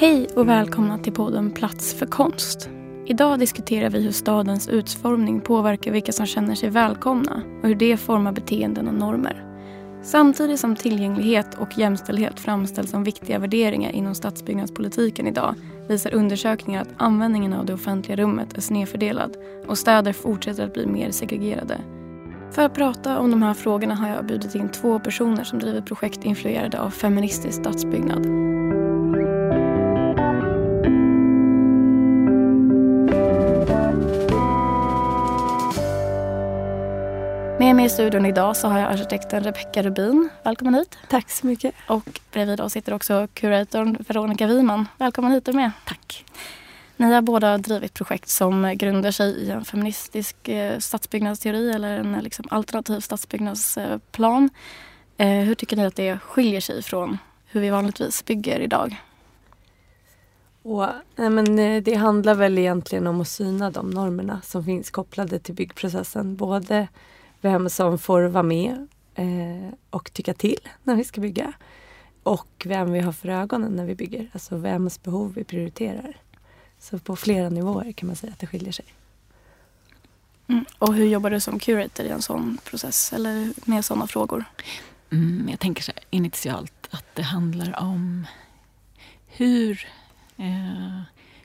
Hej och välkomna till podden Plats för konst. Idag diskuterar vi hur stadens utformning påverkar vilka som känner sig välkomna och hur det formar beteenden och normer. Samtidigt som tillgänglighet och jämställdhet framställs som viktiga värderingar inom stadsbyggnadspolitiken idag visar undersökningar att användningen av det offentliga rummet är snedfördelad och städer fortsätter att bli mer segregerade. För att prata om de här frågorna har jag bjudit in två personer som driver projekt influerade av feministisk stadsbyggnad. Med i studion idag så har jag arkitekten Rebecka Rubin. Välkommen hit. Tack så mycket. Och bredvid oss sitter också kuratorn Veronica Wiman. Välkommen hit du med. Tack. Ni har båda drivit projekt som grundar sig i en feministisk eh, stadsbyggnadsteori eller en liksom, alternativ stadsbyggnadsplan. Eh, hur tycker ni att det skiljer sig från hur vi vanligtvis bygger idag? Och, nej men, eh, det handlar väl egentligen om att syna de normerna som finns kopplade till byggprocessen. Både vem som får vara med eh, och tycka till när vi ska bygga och vem vi har för ögonen när vi bygger. Alltså vems behov vi prioriterar. Så på flera nivåer kan man säga att det skiljer sig. Mm. Och hur jobbar du som curator i en sån process eller med sådana frågor? Mm, jag tänker så här, initialt att det handlar om hur, eh,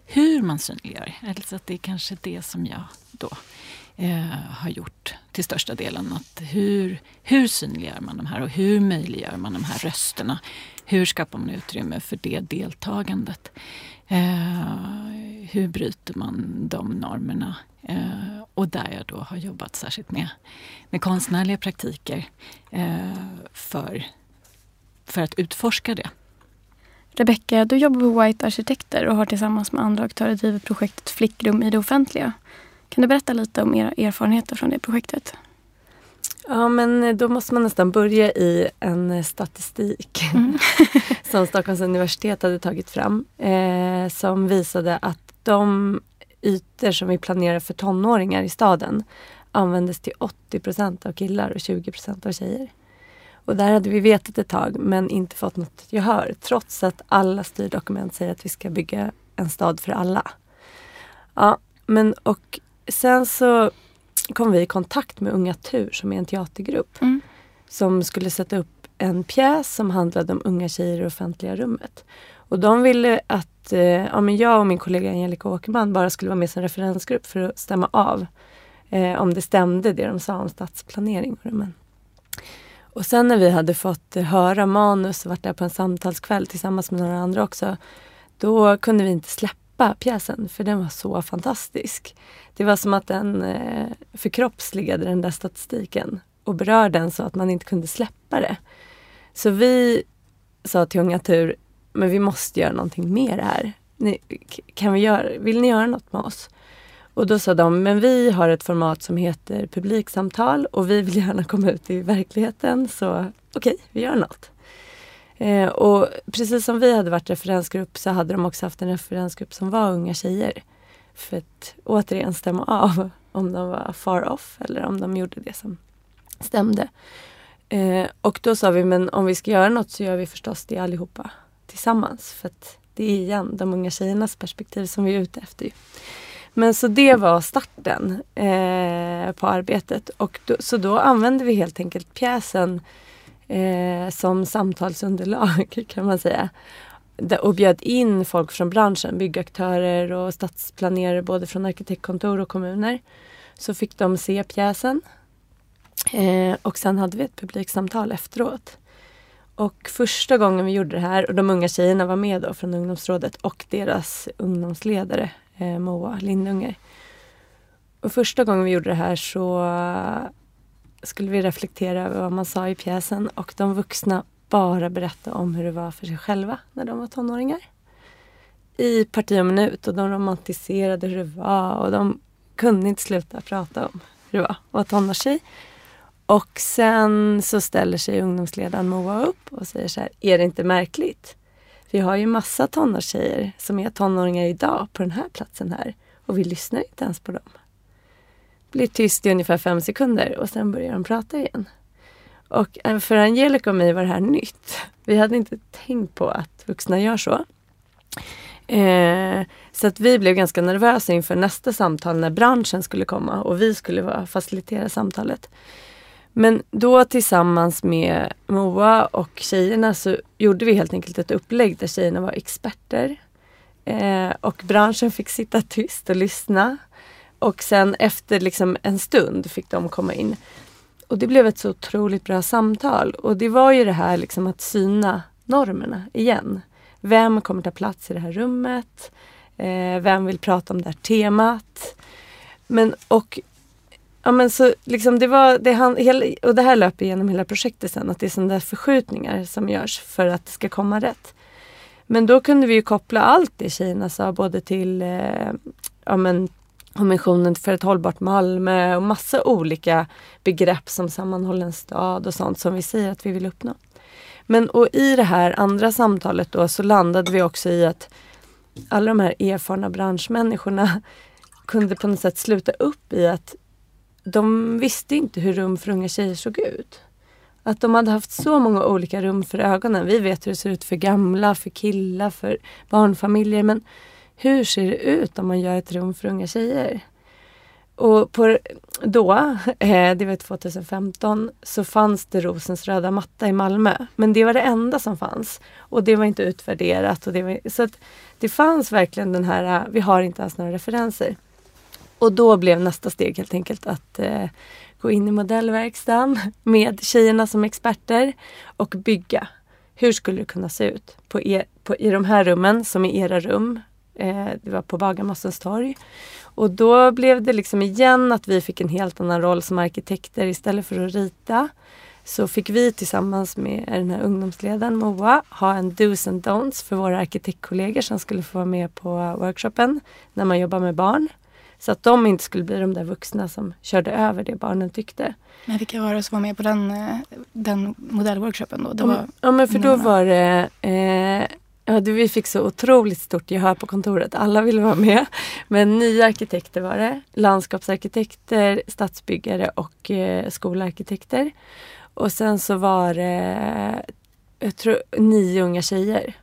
hur man synliggör. Alltså att det är kanske det som jag då eh, har gjort till största delen. Att hur, hur synliggör man de här och hur möjliggör man de här rösterna? Hur skapar man utrymme för det deltagandet? Eh, hur bryter man de normerna? Eh, och där jag då har jobbat särskilt med, med konstnärliga praktiker eh, för, för att utforska det. Rebecka, du jobbar på White Arkitekter och har tillsammans med andra aktörer drivit projektet Flickrum i det offentliga. Kan du berätta lite om era erfarenheter från det projektet? Ja men då måste man nästan börja i en statistik mm. som Stockholms universitet hade tagit fram. Eh, som visade att de ytor som vi planerar för tonåringar i staden användes till 80 procent av killar och 20 procent av tjejer. Och där hade vi vetat ett tag men inte fått något gehör trots att alla styrdokument säger att vi ska bygga en stad för alla. Ja, men och sen så kom vi i kontakt med Unga Tur som är en teatergrupp. Mm. Som skulle sätta upp en pjäs som handlade om unga tjejer i det offentliga rummet. Och de ville att eh, ja, men jag och min kollega Angelica Åkerman bara skulle vara med som referensgrupp för att stämma av eh, om det stämde det de sa om stadsplanering. Men. Och sen när vi hade fått höra manus och varit där på en samtalskväll tillsammans med några andra också. Då kunde vi inte släppa släppa pjäsen för den var så fantastisk. Det var som att den eh, förkroppsligade den där statistiken och berörde den så att man inte kunde släppa det. Så vi sa till Unga Tur, men vi måste göra någonting mer här. Ni, kan vi göra, vill ni göra något med oss? Och då sa de, men vi har ett format som heter publiksamtal och vi vill gärna komma ut i verkligheten så okej, okay, vi gör något. Eh, och precis som vi hade varit referensgrupp så hade de också haft en referensgrupp som var unga tjejer. För att återigen stämma av om de var far off eller om de gjorde det som stämde. Eh, och då sa vi, men om vi ska göra något så gör vi förstås det allihopa tillsammans. För att det är igen de unga tjejernas perspektiv som vi är ute efter. Men så det var starten eh, på arbetet. Och då, så då använde vi helt enkelt pjäsen eh, som samtalsunderlag kan man säga. Och bjöd in folk från branschen, byggaktörer och stadsplanerare både från arkitektkontor och kommuner. Så fick de se pjäsen. Eh, och sen hade vi ett publiksamtal efteråt. Och första gången vi gjorde det här, och de unga tjejerna var med då från ungdomsrådet och deras ungdomsledare eh, Moa Lindunger. Och första gången vi gjorde det här så skulle vi reflektera över vad man sa i pjäsen och de vuxna bara berätta om hur det var för sig själva när de var tonåringar. I parti och minut och de romantiserade hur det var och de kunde inte sluta prata om hur det var att vara tonårstjej. Och sen så ställer sig ungdomsledaren Moa upp och säger så här, är det inte märkligt? Vi har ju massa tonårstjejer som är tonåringar idag på den här platsen här och vi lyssnar inte ens på dem blir tyst i ungefär fem sekunder och sen börjar de prata igen. Och eh, för Angelica och mig var det här nytt. Vi hade inte tänkt på att vuxna gör så. Eh, så att vi blev ganska nervösa inför nästa samtal när branschen skulle komma och vi skulle vara, facilitera samtalet. Men då tillsammans med Moa och tjejerna så gjorde vi helt enkelt ett upplägg där tjejerna var experter. Eh, och branschen fick sitta tyst och lyssna. Och sen efter liksom en stund fick de komma in. Och det blev ett så otroligt bra samtal. Och det var ju det här liksom att syna normerna igen. Vem kommer ta plats i det här rummet? Eh, vem vill prata om det här temat? Men och Ja men så liksom det var, det han, hela, och det här löper genom hela projektet sen, att det är sådana där förskjutningar som görs för att det ska komma rätt. Men då kunde vi ju koppla allt det tjejerna sa både till eh, ja, men, Kommissionen för ett hållbart Malmö och massa olika begrepp som sammanhållen stad och sånt som vi säger att vi vill uppnå. Men och i det här andra samtalet då så landade vi också i att alla de här erfarna branschmänniskorna kunde på något sätt sluta upp i att de visste inte hur rum för unga tjejer såg ut. Att de hade haft så många olika rum för ögonen. Vi vet hur det ser ut för gamla, för killar, för barnfamiljer. Men hur ser det ut om man gör ett rum för unga tjejer? Och på, då, eh, det var 2015, så fanns det Rosens röda matta i Malmö. Men det var det enda som fanns. Och det var inte utvärderat. Och det var, så att det fanns verkligen den här, eh, vi har inte ens några referenser. Och då blev nästa steg helt enkelt att eh, gå in i modellverkstaden med tjejerna som experter och bygga. Hur skulle det kunna se ut på er, på, i de här rummen som är era rum? Eh, det var på Bagarmossens torg. Och då blev det liksom igen att vi fick en helt annan roll som arkitekter istället för att rita. Så fick vi tillsammans med den här ungdomsledaren Moa ha en dos and don'ts för våra arkitektkollegor som skulle få vara med på workshopen när man jobbar med barn. Så att de inte skulle bli de där vuxna som körde över det barnen tyckte. Men vilka var det som var med på den, eh, den modellworkshopen då? Det var ja men för då var det eh, Ja, vi fick så otroligt stort gehör på kontoret. Alla ville vara med. Men nya arkitekter var det. Landskapsarkitekter, stadsbyggare och eh, skolarkitekter. Och sen så var det jag tror, nio unga tjejer.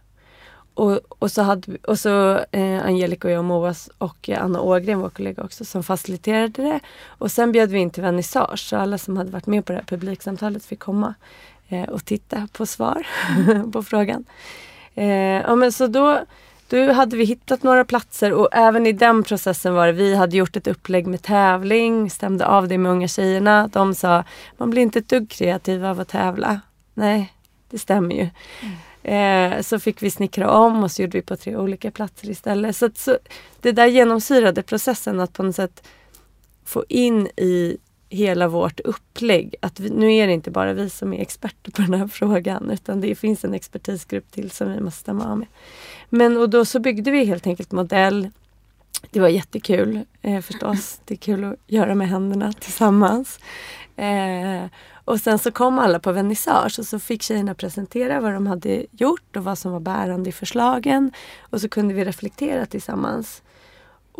Och, och så, hade, och så eh, Angelica och jag och Moas och eh, Anna Ågren, vår kollega också, som faciliterade det. Och sen bjöd vi in till vernissage så alla som hade varit med på det här publiksamtalet fick komma eh, och titta på svar på frågan. Eh, ja, men så då, då hade vi hittat några platser och även i den processen var det, vi hade gjort ett upplägg med tävling, stämde av det med unga tjejerna. De sa, man blir inte ett dugg kreativ av att tävla. Nej, det stämmer ju. Mm. Eh, så fick vi snickra om och så gjorde vi på tre olika platser istället. Så, så det där genomsyrade processen att på något sätt få in i hela vårt upplägg att vi, nu är det inte bara vi som är experter på den här frågan utan det finns en expertisgrupp till som vi måste stämma av med. Men och då så byggde vi helt enkelt modell. Det var jättekul eh, förstås. Det är kul att göra med händerna tillsammans. Eh, och sen så kom alla på vernissage och så fick tjejerna presentera vad de hade gjort och vad som var bärande i förslagen. Och så kunde vi reflektera tillsammans.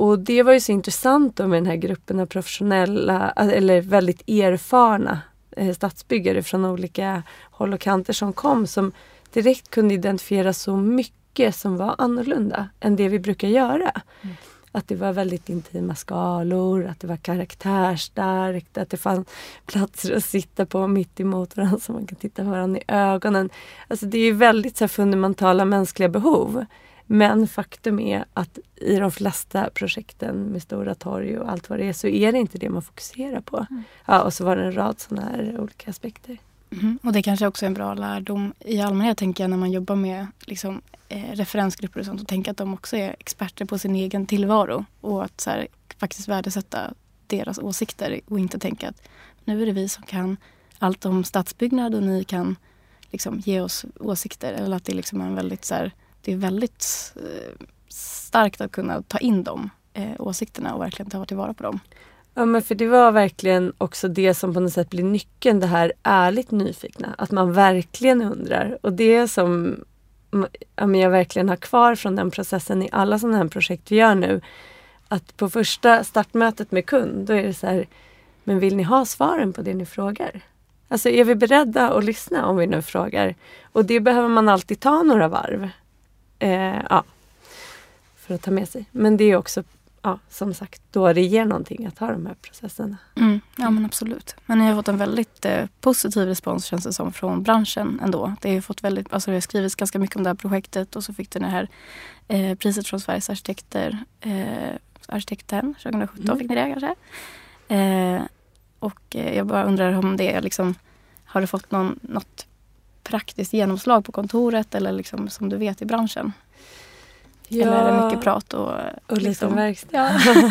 Och det var ju så intressant då med den här gruppen av professionella eller väldigt erfarna eh, stadsbyggare från olika håll och kanter som kom som direkt kunde identifiera så mycket som var annorlunda än det vi brukar göra. Mm. Att det var väldigt intima skalor, att det var karaktärstarkt, att det fanns platser att sitta på mitt emot varandra så man kan titta varandra i ögonen. Alltså det är väldigt så fundamentala mänskliga behov. Men faktum är att i de flesta projekten med stora torg och allt vad det är så är det inte det man fokuserar på. Mm. Ja, och så var det en rad sådana här olika aspekter. Mm. Och det kanske också är en bra lärdom i allmänhet tänker jag när man jobbar med liksom, eh, referensgrupper och sånt och tänka att de också är experter på sin egen tillvaro och att så här, faktiskt värdesätta deras åsikter och inte tänka att nu är det vi som kan allt om stadsbyggnad och ni kan liksom, ge oss åsikter. Eller att det liksom är en väldigt så här, det är väldigt eh, starkt att kunna ta in de eh, åsikterna och verkligen ta tillvara på dem. Ja men för det var verkligen också det som på något sätt blir nyckeln, det här ärligt nyfikna. Att man verkligen undrar. Och det som ja, jag verkligen har kvar från den processen i alla sådana här projekt vi gör nu. Att på första startmötet med kund, då är det så här, men vill ni ha svaren på det ni frågar? Alltså är vi beredda att lyssna om vi nu frågar? Och det behöver man alltid ta några varv. Eh, ja. för att ta med sig. Men det är också ja, som sagt, då det ger någonting att ha de här processerna. Mm, ja men absolut. Men ni har fått en väldigt eh, positiv respons känns det som från branschen ändå. Det har, fått väldigt, alltså det har skrivits ganska mycket om det här projektet och så fick det här eh, priset från Sveriges arkitekter, eh, arkitekten 2017 mm. fick ni det kanske. Eh, och eh, jag bara undrar om det liksom, har det fått någon, något praktiskt genomslag på kontoret eller liksom som du vet i branschen? Ja. Eller är det mycket prat och... Och liksom, verkstad. Ja.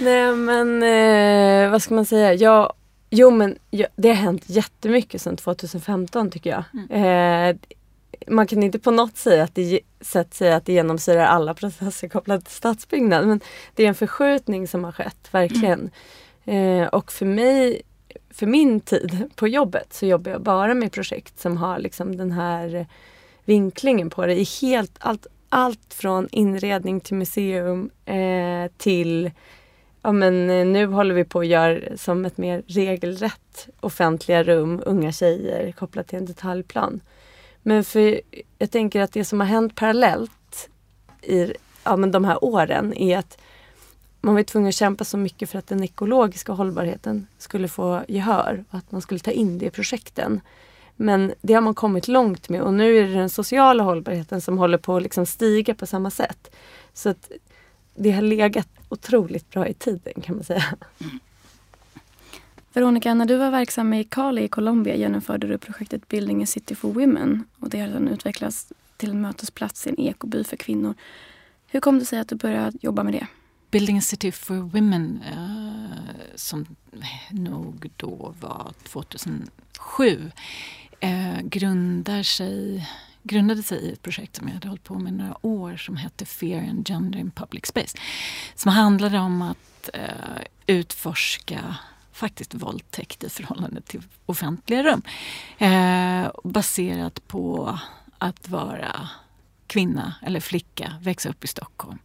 Nej men eh, vad ska man säga? Ja, jo men ja, det har hänt jättemycket sedan 2015 tycker jag. Mm. Eh, man kan inte på något sätt, att det, sätt säga att det genomsyrar alla processer kopplade till stadsbyggnad. Men det är en förskjutning som har skett, verkligen. Mm. Eh, och för mig, för min tid på jobbet så jobbar jag bara med projekt som har liksom den här vinklingen på det i helt, allt, allt från inredning till museum eh, till ja, men eh, nu håller vi på att göra som ett mer regelrätt offentliga rum, unga tjejer kopplat till en detaljplan. Men för jag tänker att det som har hänt parallellt i ja, men de här åren är att man var tvungen att kämpa så mycket för att den ekologiska hållbarheten skulle få gehör och att man skulle ta in det i projekten. Men det har man kommit långt med och nu är det den sociala hållbarheten som håller på att liksom stiga på samma sätt. Så att det har legat otroligt bra i tiden kan man säga. Mm. Veronica, när du var verksam i Cali i Colombia genomförde du projektet Building a City for Women och det har sedan utvecklats till en mötesplats i en ekoby för kvinnor. Hur kom det sig att du började jobba med det? Building a City for Women eh, som eh, nog då var 2007 eh, grundar sig, grundade sig i ett projekt som jag hade hållit på med några år som hette Fear and Gender in Public Space. Som handlade om att eh, utforska faktiskt våldtäkt i förhållande till offentliga rum. Eh, baserat på att vara kvinna eller flicka, växa upp i Stockholm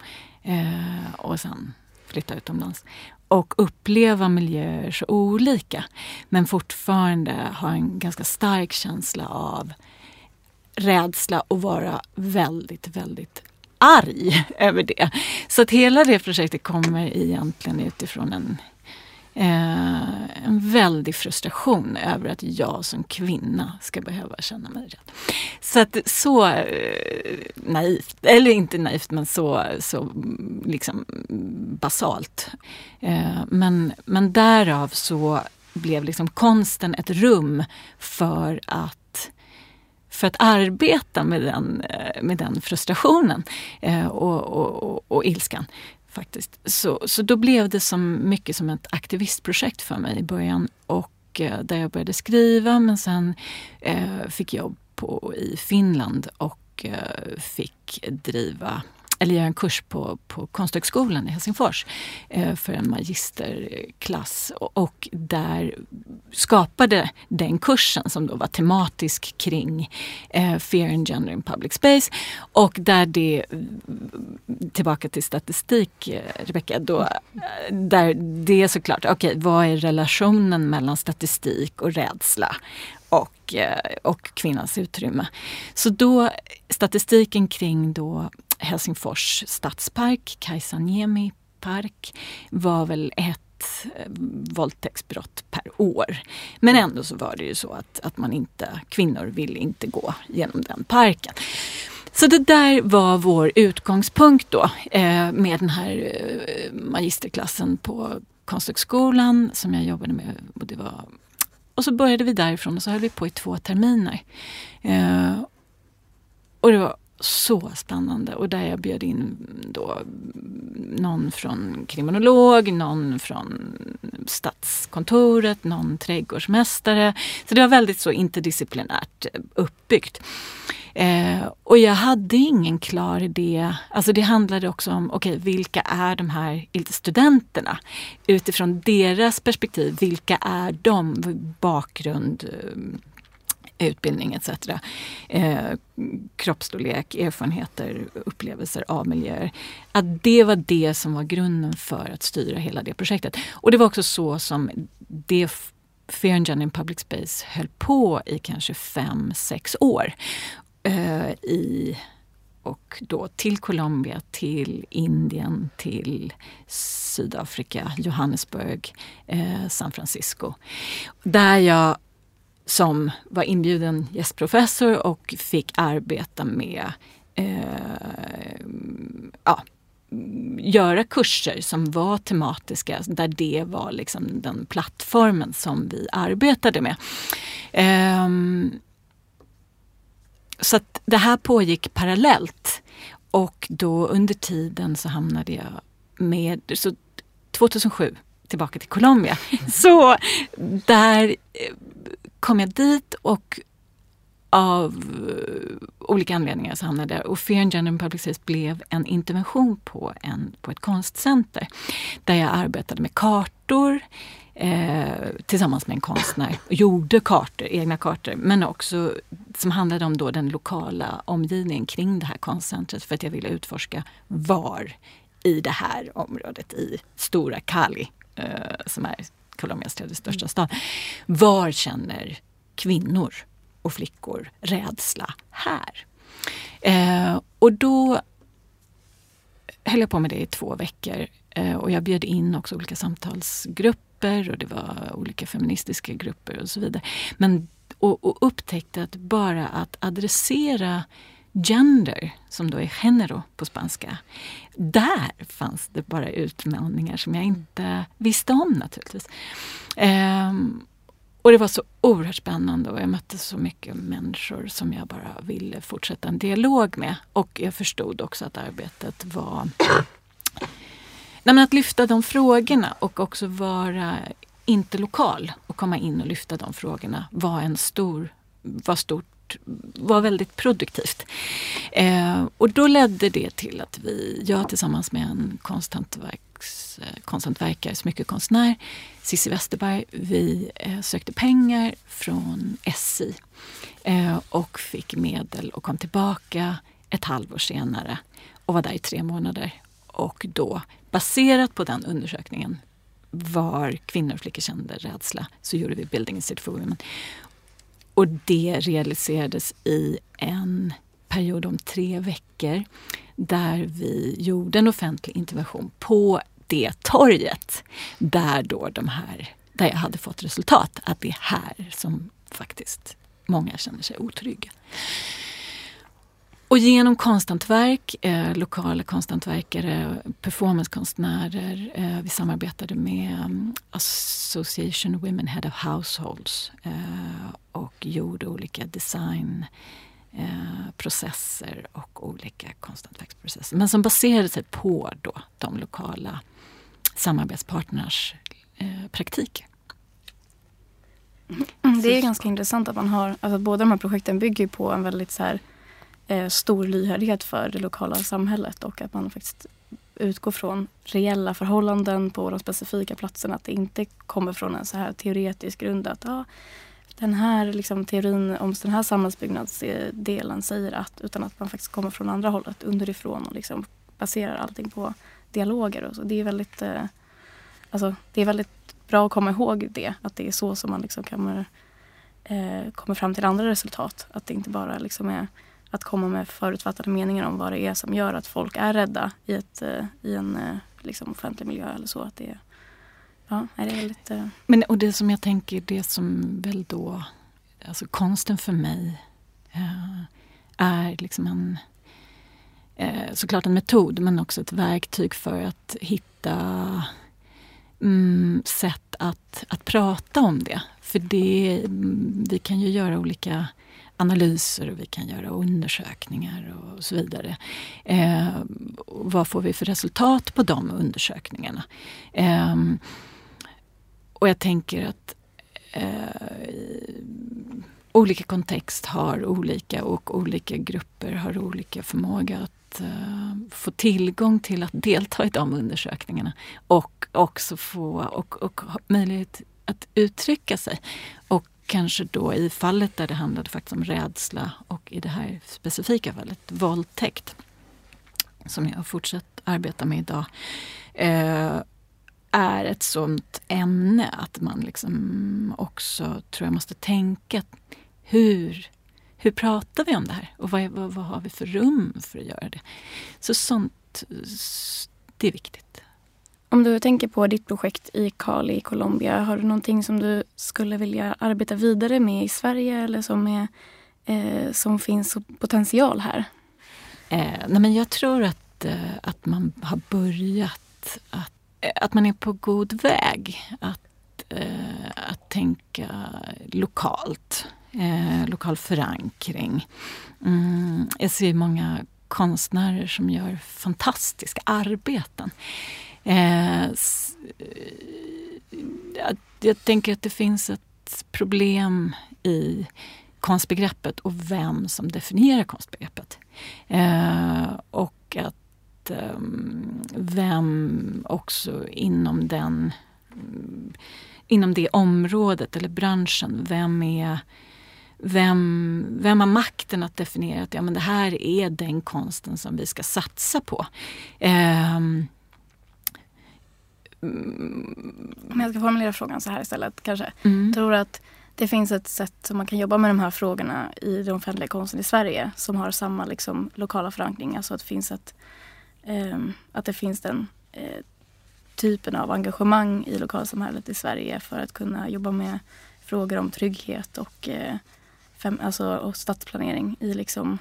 eh, och sen flytta utomlands och uppleva miljöer så olika men fortfarande ha en ganska stark känsla av rädsla och vara väldigt, väldigt arg över det. Så att hela det projektet kommer egentligen utifrån en eh, en väldig frustration över att jag som kvinna ska behöva känna mig rädd. Så att så eh, naivt, eller inte naivt men så, så mm, liksom basalt. Eh, men, men därav så blev liksom konsten ett rum för att för att arbeta med den, eh, med den frustrationen eh, och, och, och, och ilskan faktiskt. Så, så då blev det som mycket som ett aktivistprojekt för mig i början. Och eh, där jag började skriva men sen eh, fick jobb på, i Finland och eh, fick driva eller göra en kurs på, på Konsthögskolan i Helsingfors eh, för en magisterklass. Och, och, där skapade den kursen som då var tematisk kring eh, Fear and Gender in Public Space. Och där det, tillbaka till statistik eh, Rebecka, då, eh, där det är såklart, okej okay, vad är relationen mellan statistik och rädsla? och, eh, och kvinnans utrymme. Så då statistiken kring då Helsingfors stadspark, Kaisaniemi park, var väl ett eh, våldtäktsbrott per år. Men ändå så var det ju så att, att man inte, kvinnor ville inte gå genom den parken. Så det där var vår utgångspunkt då eh, med den här eh, magisterklassen på Konsthögskolan som jag jobbade med. Och, det var, och så började vi därifrån och så höll vi på i två terminer. Eh, och det var så spännande och där jag bjöd in då någon från kriminolog, någon från Stadskontoret, någon trädgårdsmästare. Så det var väldigt så interdisciplinärt uppbyggt. Eh, och jag hade ingen klar idé. Alltså det handlade också om, okej okay, vilka är de här studenterna? Utifrån deras perspektiv, vilka är de? Bakgrund, eh, utbildning etc. Eh, kroppsstorlek, erfarenheter, upplevelser av miljöer. Att det var det som var grunden för att styra hela det projektet. Och det var också så som det Fear and Gender in Public Space höll på i kanske fem, sex år. Eh, I och då till Colombia, till Indien, till Sydafrika, Johannesburg, eh, San Francisco. Där jag som var inbjuden gästprofessor och fick arbeta med eh, ja, göra kurser som var tematiska, där det var liksom den plattformen som vi arbetade med. Um, så att det här pågick parallellt. Och då under tiden så hamnade jag med, så 2007 tillbaka till Colombia. Så där eh, kom jag dit och av eh, olika anledningar så hamnade jag där. Och Fear and Gender in Public Space blev en intervention på, en, på ett konstcenter. Där jag arbetade med kartor eh, tillsammans med en konstnär. Och gjorde kartor, egna kartor, men också som handlade om då den lokala omgivningen kring det här konstcentret. För att jag ville utforska var i det här området, i Stora Cali, eh, Eh, som är Colombias tredje största stad. Var känner kvinnor och flickor rädsla här? Eh, och då höll jag på med det i två veckor eh, och jag bjöd in också olika samtalsgrupper och det var olika feministiska grupper och så vidare. Men, och, och upptäckte att bara att adressera gender, som då är genero på spanska. Där fanns det bara utmaningar som jag inte visste om naturligtvis. Um, och det var så oerhört spännande och jag mötte så mycket människor som jag bara ville fortsätta en dialog med. Och jag förstod också att arbetet var Nej, men att lyfta de frågorna och också vara inte lokal och komma in och lyfta de frågorna var en stor, var stort var väldigt produktivt. Eh, och då ledde det till att vi, jag tillsammans med en konsthantverks, eh, konsthantverkare, smyckekonstnär, Cissi Westerberg, vi eh, sökte pengar från SI eh, och fick medel och kom tillbaka ett halvår senare och var där i tre månader. Och då, baserat på den undersökningen var kvinnor och flickor kände rädsla, så gjorde vi Building Institute for Women. Och det realiserades i en period om tre veckor där vi gjorde en offentlig intervention på det torget där då de här, där jag hade fått resultat. Att det är här som faktiskt många känner sig otrygga. Och genom konsthantverk, eh, lokala konsthantverkare, performancekonstnärer. Eh, vi samarbetade med um, Association Women Head of Households eh, och gjorde olika designprocesser eh, och olika konsthantverksprocesser. Men som baserade sig på då de lokala samarbetspartners eh, praktik. Mm, det är ganska intressant att man har, alltså båda de här projekten bygger på en väldigt så här eh, stor lyhördhet för det lokala samhället och att man faktiskt utgår från reella förhållanden på de specifika platserna. Att det inte kommer från en så här teoretisk grund att ah, den här liksom, teorin om den här samhällsbyggnadsdelen säger att. Utan att man faktiskt kommer från andra hållet, underifrån och liksom baserar allting på dialoger. Och så. Det, är väldigt, eh, alltså, det är väldigt bra att komma ihåg det. Att det är så som man liksom kommer, eh, kommer fram till andra resultat. Att det inte bara liksom är att komma med förutfattade meningar om vad det är som gör att folk är rädda i, ett, eh, i en eh, liksom, offentlig miljö eller så. Att det, ja, är det väldigt... Eh- men, och det som jag tänker, det som väl då, alltså konsten för mig är liksom en såklart en metod men också ett verktyg för att hitta mm, sätt att, att prata om det. För det, mm, vi kan ju göra olika analyser och vi kan göra undersökningar och så vidare. Eh, vad får vi för resultat på de undersökningarna? Eh, och jag tänker att eh, olika kontext har olika och olika grupper har olika förmåga att uh, få tillgång till att delta i de undersökningarna och också få och, och möjlighet att uttrycka sig. Och kanske då i fallet där det handlade faktiskt om rädsla och i det här specifika fallet våldtäkt som jag har fortsatt arbeta med idag eh, är ett sånt ämne att man liksom också tror jag måste tänka hur hur pratar vi om det här? Och vad, vad, vad har vi för rum för att göra det? Så sånt, det är viktigt. Om du tänker på ditt projekt i Cali i Colombia, har du någonting som du skulle vilja arbeta vidare med i Sverige eller som, är, eh, som finns potential här? Eh, nej men jag tror att, eh, att man har börjat, att, eh, att man är på god väg att, eh, att tänka lokalt. Eh, lokal förankring. Mm, jag ser många konstnärer som gör fantastiska arbeten. Eh, jag, eh, jag tänker att det finns ett problem i konstbegreppet och vem som definierar konstbegreppet. Eh, och att eh, vem också inom den inom det området eller branschen, vem är vem, vem har makten att definiera att ja, men det här är den konsten som vi ska satsa på? Eh, om jag ska formulera frågan så här istället kanske. Mm. Tror att det finns ett sätt som man kan jobba med de här frågorna i den offentliga konsten i Sverige som har samma liksom, lokala förankring. Alltså att det finns, ett, eh, att det finns den eh, typen av engagemang i lokalsamhället i Sverige för att kunna jobba med frågor om trygghet och, eh, fem, alltså, och stadsplanering i, liksom,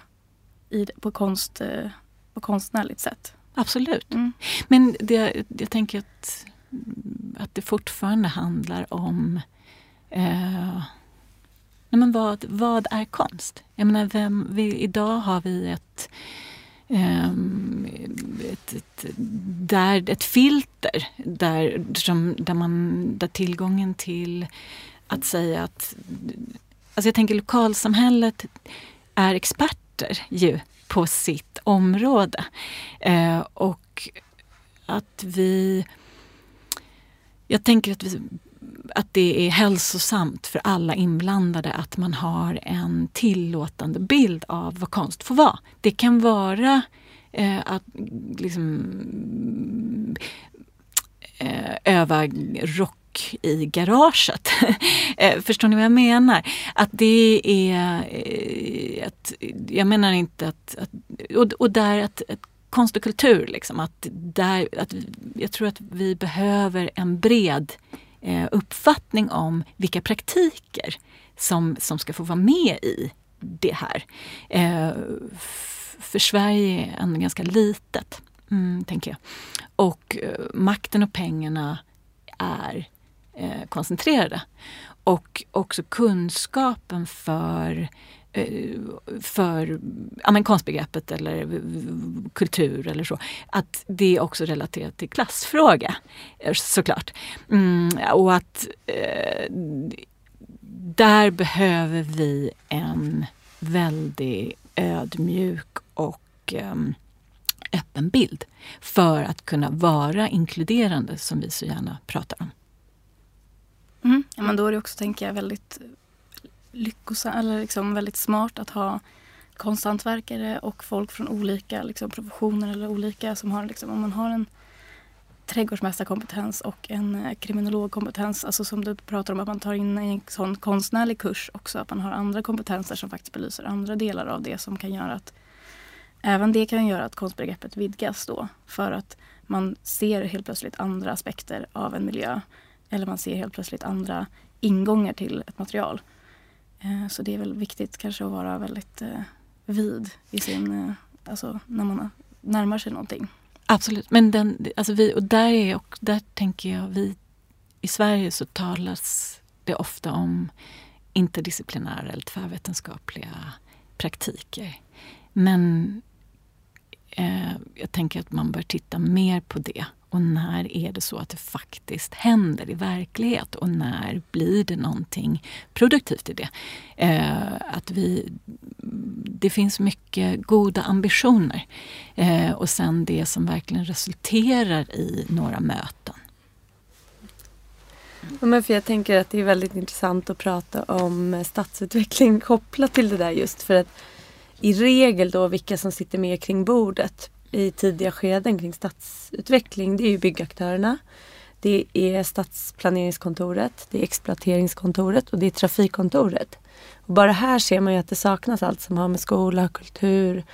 i, på, konst, eh, på konstnärligt sätt. Absolut. Mm. Men det, jag tänker att, att det fortfarande handlar om eh, men vad, vad är konst? Jag menar, vem, vi, idag har vi ett, eh, ett, ett, där, ett filter där, som, där, man, där tillgången till att säga att... Alltså jag tänker lokalsamhället är experter ju på sitt område. Eh, och att vi... Jag tänker att, vi, att det är hälsosamt för alla inblandade att man har en tillåtande bild av vad konst får vara. Det kan vara eh, att liksom eh, öva rock i garaget. Eh, förstår ni vad jag menar? Att det är... Eh, att, jag menar inte att... att och, och där att, att konst och kultur, liksom, att, där, att jag tror att vi behöver en bred eh, uppfattning om vilka praktiker som, som ska få vara med i det här. Eh, för Sverige är ändå ganska litet, mm, tänker jag. Och eh, makten och pengarna är eh, koncentrerade. Och också kunskapen för eh, Eh, för ja, men konstbegreppet eller kultur eller så. Att det är också relaterat till klassfråga eh, såklart. Mm, och att eh, där behöver vi en väldigt ödmjuk och eh, öppen bild för att kunna vara inkluderande som vi så gärna pratar om. Mm. Ja, men då är det också, tänker jag, väldigt lyckosamt eller liksom väldigt smart att ha konsthantverkare och folk från olika liksom, professioner eller olika som har, liksom, om man har en trädgårdsmästarkompetens och en eh, kriminologkompetens, alltså som du pratar om att man tar in en sån konstnärlig kurs också, att man har andra kompetenser som faktiskt belyser andra delar av det som kan göra att även det kan göra att konstbegreppet vidgas då för att man ser helt plötsligt andra aspekter av en miljö eller man ser helt plötsligt andra ingångar till ett material. Eh, så det är väl viktigt kanske att vara väldigt eh, vid i sin, eh, alltså när man närmar sig någonting. Absolut, men den, alltså vi, och där, är, och där tänker jag vi i Sverige så talas det ofta om interdisciplinära eller tvärvetenskapliga praktiker. Men eh, jag tänker att man bör titta mer på det och när är det så att det faktiskt händer i verklighet och när blir det någonting produktivt i det? Eh, att vi, det finns mycket goda ambitioner eh, och sen det som verkligen resulterar i några möten. Ja, men för jag tänker att det är väldigt intressant att prata om eh, stadsutveckling kopplat till det där just för att i regel då vilka som sitter med kring bordet i tidiga skeden kring stadsutveckling det är ju byggaktörerna. Det är stadsplaneringskontoret, det är exploateringskontoret och det är trafikkontoret. Och bara här ser man ju att det saknas allt som har med skola, kultur.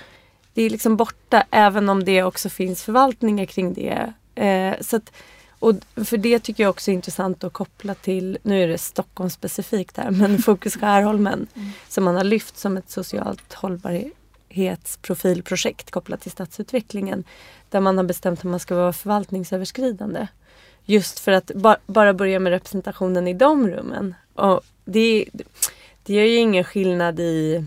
Det är liksom borta även om det också finns förvaltningar kring det. Eh, så att, och för det tycker jag också är intressant att koppla till, nu är det Stockholm specifikt här, men Fokus Skärholmen mm. som man har lyft som ett socialt hållbarhetsprofilprojekt kopplat till stadsutvecklingen. Där man har bestämt att man ska vara förvaltningsöverskridande. Just för att ba bara börja med representationen i de rummen. Och det, det gör ju ingen skillnad i,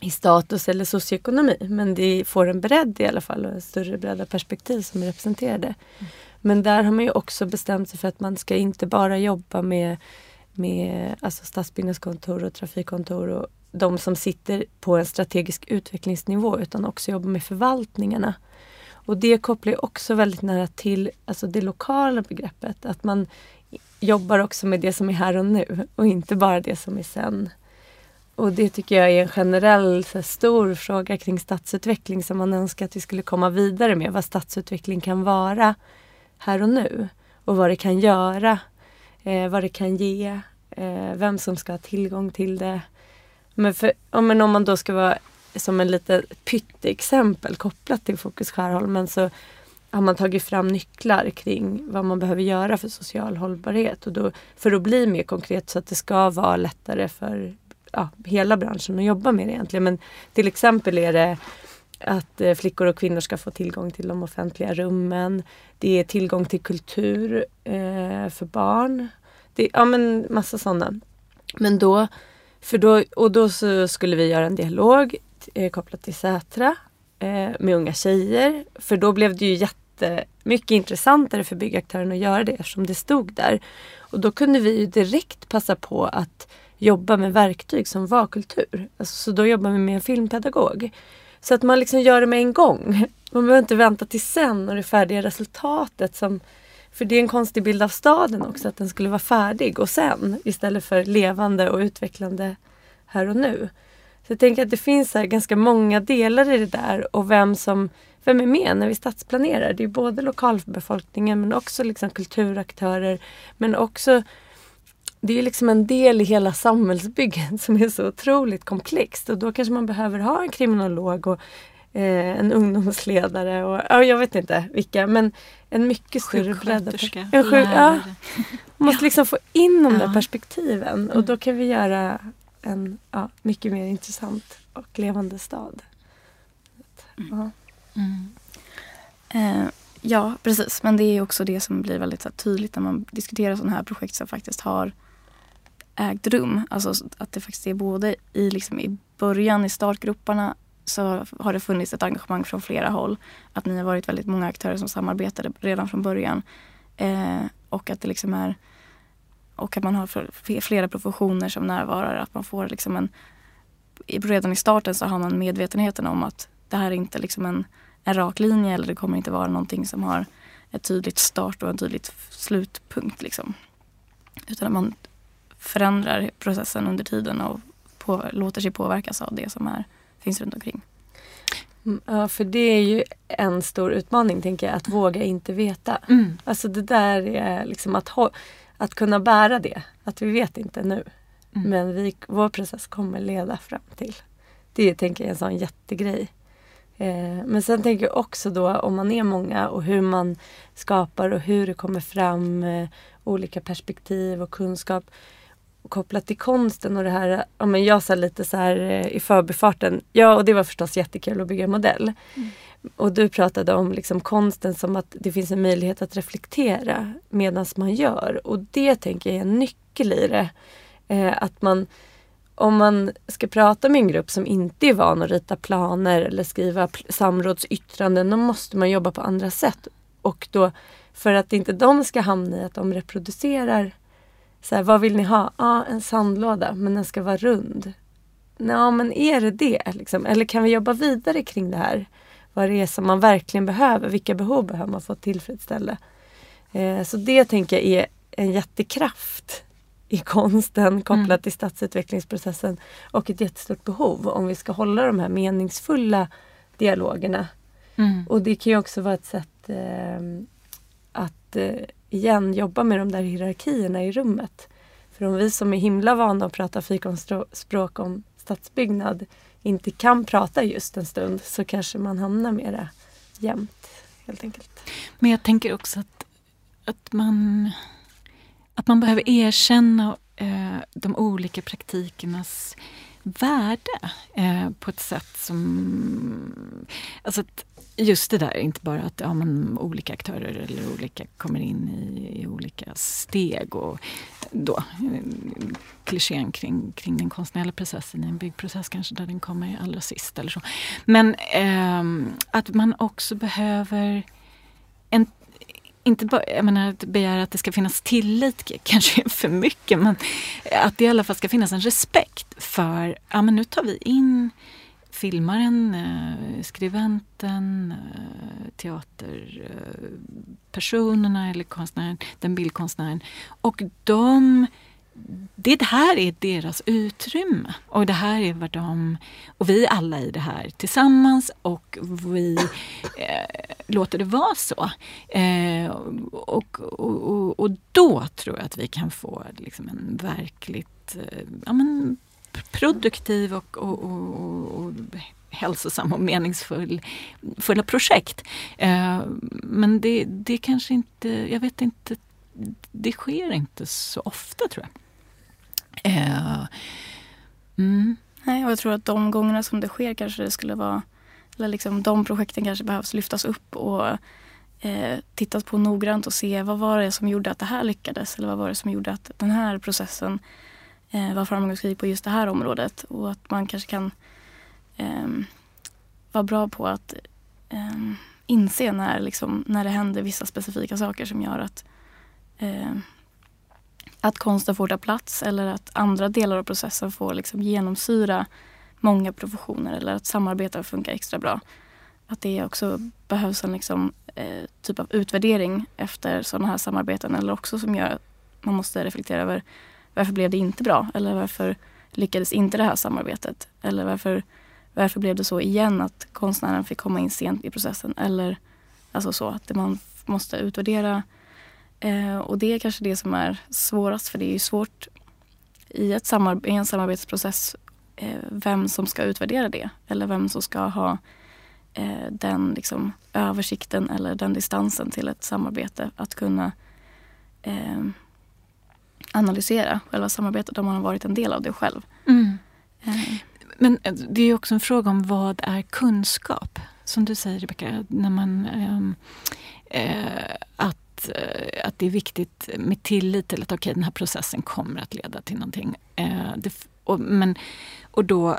i status eller socioekonomi men det får en bredd i alla fall och en större bredda perspektiv som är representerade. Mm. Men där har man ju också bestämt sig för att man ska inte bara jobba med, med alltså stadsbyggnadskontor och trafikkontor och de som sitter på en strategisk utvecklingsnivå utan också jobba med förvaltningarna. Och det kopplar också väldigt nära till alltså det lokala begreppet. Att man jobbar också med det som är här och nu och inte bara det som är sen. Och det tycker jag är en generell så stor fråga kring stadsutveckling som man önskar att vi skulle komma vidare med. Vad stadsutveckling kan vara här och nu. Och vad det kan göra. Eh, vad det kan ge. Eh, vem som ska ha tillgång till det. Men, för, men om man då ska vara som en lite pytteexempel kopplat till Fokus Skärholmen så har man tagit fram nycklar kring vad man behöver göra för social hållbarhet. Och då, för att bli mer konkret så att det ska vara lättare för ja, hela branschen att jobba med det egentligen. Men till exempel är det att eh, flickor och kvinnor ska få tillgång till de offentliga rummen. Det är tillgång till kultur eh, för barn. Det, ja men massa sådana. Men då, för då, och då så skulle vi göra en dialog eh, kopplat till Sätra eh, med unga tjejer. För då blev det ju jättemycket intressantare för byggaktören att göra det eftersom det stod där. Och då kunde vi ju direkt passa på att jobba med verktyg som var kultur. Alltså, så då jobbar vi med en filmpedagog. Så att man liksom gör det med en gång. Man behöver inte vänta till sen och det färdiga resultatet. Som, för det är en konstig bild av staden också att den skulle vara färdig och sen istället för levande och utvecklande här och nu. Så jag tänker att det finns här ganska många delar i det där och vem som vem är med när vi stadsplanerar? Det är både lokalbefolkningen men också liksom kulturaktörer men också det är liksom en del i hela samhällsbygget som är så otroligt komplext och då kanske man behöver ha en kriminolog och eh, en ungdomsledare och ja, jag vet inte vilka men en mycket större bredd. En sjuk, ja, man måste liksom få in de ja. där perspektiven och då kan vi göra en ja, mycket mer intressant och levande stad. Mm. Mm. Eh, ja, precis. Men det är också det som blir väldigt här, tydligt när man diskuterar sådana här projekt som faktiskt har ägt rum. Alltså att det faktiskt är både i, liksom, i början i startgroparna så har det funnits ett engagemang från flera håll. Att ni har varit väldigt många aktörer som samarbetade redan från början. Eh, och att det liksom är och att man har flera professioner som närvarar. Att man får liksom en, redan i starten så har man medvetenheten om att det här är inte liksom en, en rak linje eller det kommer inte vara någonting som har ett tydligt start och en tydligt slutpunkt. Liksom. Utan att man förändrar processen under tiden och på, låter sig påverkas av det som är, finns runt omkring. Mm, ja, för det är ju en stor utmaning, tänker jag, att våga inte veta. Mm. Alltså det där är liksom att, att kunna bära det. Att vi vet inte nu. Mm. Men vi, vår process kommer leda fram till. Det tänker jag är en sån jättegrej. Eh, men sen tänker jag också då om man är många och hur man skapar och hur det kommer fram eh, olika perspektiv och kunskap kopplat till konsten och det här, ja men jag sa lite så här eh, i förbifarten, ja och det var förstås jättekul att bygga modell. Mm. Och du pratade om liksom konsten som att det finns en möjlighet att reflektera medan man gör. Och det tänker jag är en nyckel i det. Eh, att man, om man ska prata med en grupp som inte är van att rita planer eller skriva samrådsyttranden, då måste man jobba på andra sätt. Och då, för att inte de ska hamna i att de reproducerar så här, vad vill ni ha? Ja, en sandlåda, men den ska vara rund. Ja, men är det det? Liksom? Eller kan vi jobba vidare kring det här? Vad det är som man verkligen behöver. Vilka behov behöver man få tillfredsställa? Eh, så det tänker jag är en jättekraft i konsten kopplat mm. till stadsutvecklingsprocessen och ett jättestort behov om vi ska hålla de här meningsfulla dialogerna. Mm. Och det kan ju också vara ett sätt eh, att eh, igen jobba med de där hierarkierna i rummet. För om vi som är himla vana att prata fikonspråk om stadsbyggnad inte kan prata just en stund så kanske man hamnar mera jämnt helt enkelt. Men jag tänker också att, att, man, att man behöver erkänna eh, de olika praktikernas värde eh, på ett sätt som... Alltså att just det där, inte bara att ja, men, olika aktörer eller olika kommer in i, i olika steg och då eh, klichén kring, kring den konstnärliga processen i en byggprocess kanske där den kommer allra sist eller så. Men eh, att man också behöver en inte bara, jag menar att begära att det ska finnas tillit kanske är för mycket men att det i alla fall ska finnas en respekt för, ja men nu tar vi in filmaren, eh, skribenten, eh, teaterpersonerna eller konstnären, den bildkonstnären. Och de det här är deras utrymme och det här är vad de, och vi är alla i det här tillsammans och vi eh, låter det vara så. Eh, och, och, och, och, då tror jag att vi kan få liksom en verkligt eh, ja, men, produktiv och, och, och, och hälsosam och meningsfulla projekt. Eh, men det, det kanske inte, jag vet inte, det sker inte så ofta tror jag. Eh, mm. Nej, och jag tror att de gångerna som det sker kanske det skulle vara, eller liksom de projekten kanske behövs lyftas upp och eh, tittas på noggrant och se vad var det som gjorde att det här lyckades eller vad var det som gjorde att den här processen eh, vara framgångsrik på just det här området och att man kanske kan eh, vara bra på att eh, inse när, liksom, när det händer vissa specifika saker som gör att eh, att konsten får ta plats eller att andra delar av processen får liksom genomsyra många professioner eller att samarbeta funkar extra bra. Att det också behövs en liksom, eh, typ av utvärdering efter sådana här samarbeten eller också som gör att man måste reflektera över varför blev det inte bra? Eller varför lyckades inte det här samarbetet? Eller varför, varför blev det så igen att konstnären fick komma in sent i processen? Eller alltså så att man måste utvärdera Eh, och det är kanske det som är svårast för det är ju svårt i, ett samar- i en samarbetsprocess eh, vem som ska utvärdera det eller vem som ska ha eh, den liksom, översikten eller den distansen till ett samarbete. Att kunna eh, analysera själva samarbetet om man har varit en del av det själv. Mm. Eh. Men eh, det är också en fråga om vad är kunskap? Som du säger Rebecka, när man ehm, att Eh, att, det är viktigt med tillit till att okay, den här processen kommer att leda till någonting. Eh, det, och, men, och då...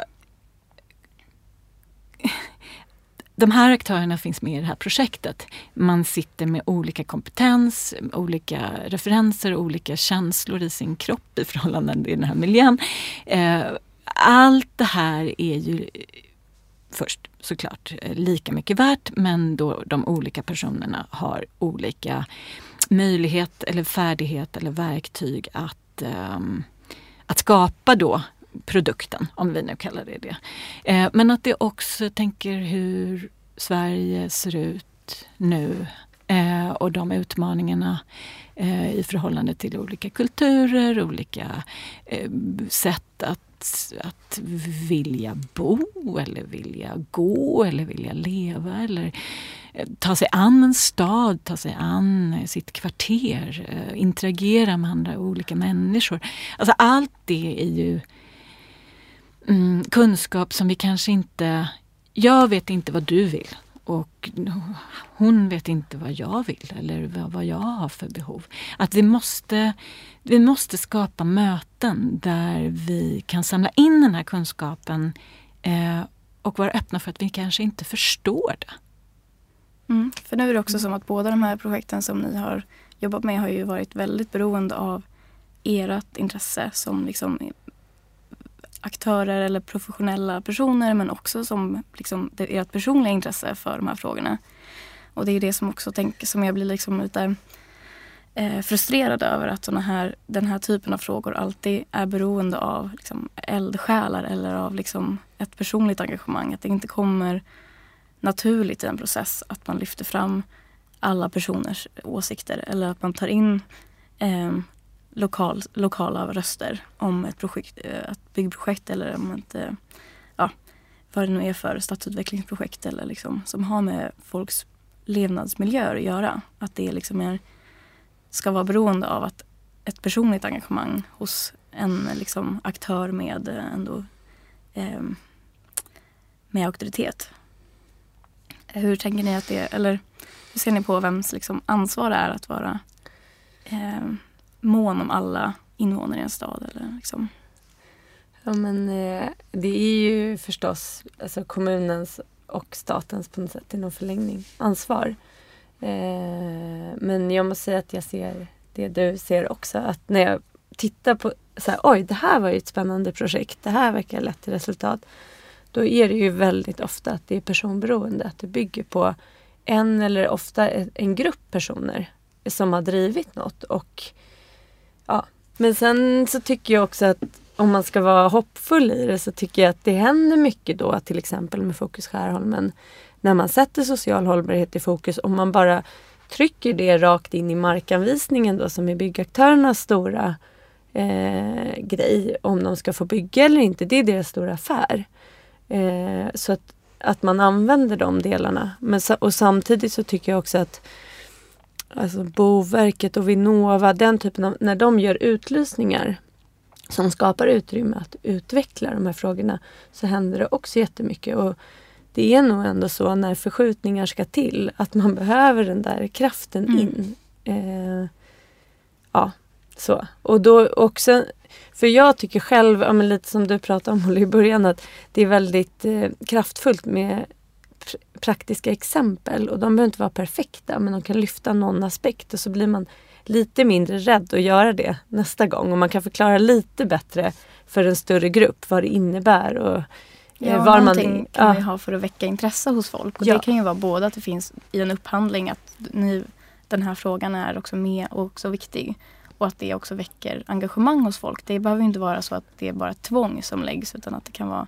De här aktörerna finns med i det här projektet. Man sitter med olika kompetens, olika referenser, olika känslor i sin kropp i förhållande till den här miljön. Eh, allt det här är ju först såklart eh, lika mycket värt men då de olika personerna har olika möjlighet eller färdighet eller verktyg att, ehm, att skapa då produkten, om vi nu kallar det det. Eh, men att det också tänker hur Sverige ser ut nu eh, och de utmaningarna eh, i förhållande till olika kulturer, olika eh, sätt att att, vilja bo eller vilja gå eller vilja leva eller eh, ta sig an en stad, ta sig an eh, sitt kvarter, interagera med andra olika människor. Alltså allt det är ju mm, kunskap som vi kanske inte... Jag vet inte vad du vill och hon vet inte vad jag vill eller vad jag har för behov. Att vi måste, vi måste skapa möten där vi kan samla in den här kunskapen eh, och vara öppna för att vi kanske inte förstår det. Mm, för nu är det också som att båda de här projekten som ni har jobbat med har ju varit väldigt beroende av ert intresse som liksom aktörer eller professionella personer men också som liksom, det, ert personliga intresse för de här frågorna. Och det är det som också tänk, som jag blir liksom lite eh, frustrerad över att såna här, den här typen av frågor alltid är beroende av liksom, eldsjälar eller av liksom, ett personligt engagemang. Att det inte kommer naturligt i en process att man lyfter fram alla personers åsikter eller att man tar in eh, lokal, lokala röster om ett, projekt, eh, ett byggprojekt eller om ett, eh, ja, vad det nu är för stadsutvecklingsprojekt eller liksom, som har med folks levnadsmiljöer att göra. Att det liksom är, ska vara beroende av att ett personligt engagemang hos en liksom, aktör med eh, ändå eh, med auktoritet. Hur tänker ni att det, eller hur ser ni på vems liksom, ansvar det är att vara eh, mån om alla invånare i en stad? Eller, liksom? Ja men eh, det är ju förstås alltså, kommunens och statens på något sätt i någon förlängning ansvar. Eh, men jag måste säga att jag ser det du ser också. Att när jag tittar på så här, oj det här var ju ett spännande projekt. Det här verkar lätt till resultat. Då är det ju väldigt ofta att det är personberoende. Att det bygger på en eller ofta en grupp personer som har drivit något. Och. Men sen så tycker jag också att om man ska vara hoppfull i det så tycker jag att det händer mycket då till exempel med Fokus Skärholmen. När man sätter social hållbarhet i fokus, om man bara trycker det rakt in i markanvisningen då som är byggaktörernas stora eh, grej om de ska få bygga eller inte. Det är deras stora affär. Eh, så att, att man använder de delarna. Men, och samtidigt så tycker jag också att alltså Boverket och Vinnova, den typen av, när de gör utlysningar som skapar utrymme att utveckla de här frågorna så händer det också jättemycket. Och det är nog ändå så när förskjutningar ska till att man behöver den där kraften mm. in. Eh, ja, så. Och då också, för jag tycker själv, ja, lite som du pratade om i början, att det är väldigt eh, kraftfullt med pr praktiska exempel. Och de behöver inte vara perfekta men de kan lyfta någon aspekt och så blir man lite mindre rädd att göra det nästa gång. Och man kan förklara lite bättre för en större grupp vad det innebär. Och, eh, ja, var man, kan ja. man ha för att väcka intresse hos folk. Och ja. Det kan ju vara både att det finns i en upphandling att ni, den här frågan är också med och också viktig. Och att det också väcker engagemang hos folk. Det behöver inte vara så att det är bara tvång som läggs utan att det kan vara.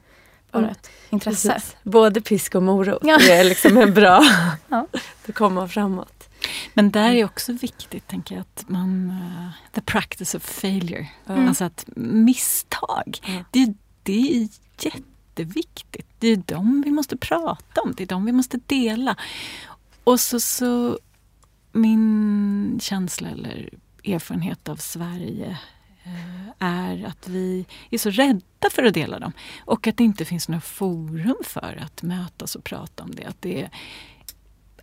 Ett intresse. Precis. Både pisk och morot. Ja. Det är liksom en bra ja. att komma framåt. Men där är också viktigt, tänker jag, att man... Uh, the practice of failure. Mm. Alltså att misstag, mm. det, det är jätteviktigt. Det är de vi måste prata om, det är de vi måste dela. Och så, så min känsla eller erfarenhet av Sverige är att vi är så rädda för att dela dem. Och att det inte finns något forum för att mötas och prata om det. Att det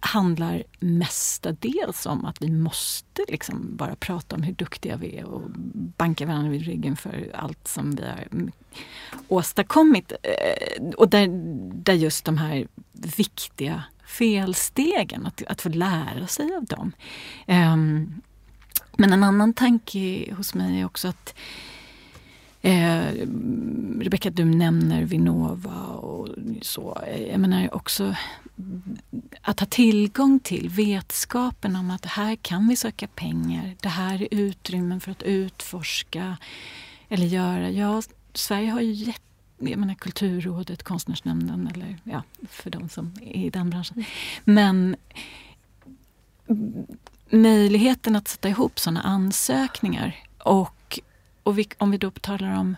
handlar mestadels om att vi måste liksom bara prata om hur duktiga vi är och banka varandra vid ryggen för allt som vi har åstadkommit. Eh, och där, där just de här viktiga felstegen, att, att få lära sig av dem. Um, men en annan tanke hos mig är också att eh, Rebecka, du nämner Vinnova och så. Jag menar också att ha tillgång till vetskapen om att här kan vi söka pengar. Det här är utrymmen för att utforska eller göra. Ja, Sverige har ju jätte jag menar Kulturrådet, Konstnärsnämnden eller ja, för de som är i den branschen. Men möjligheten att sätta ihop sådana ansökningar och, och vilk, om vi då talar om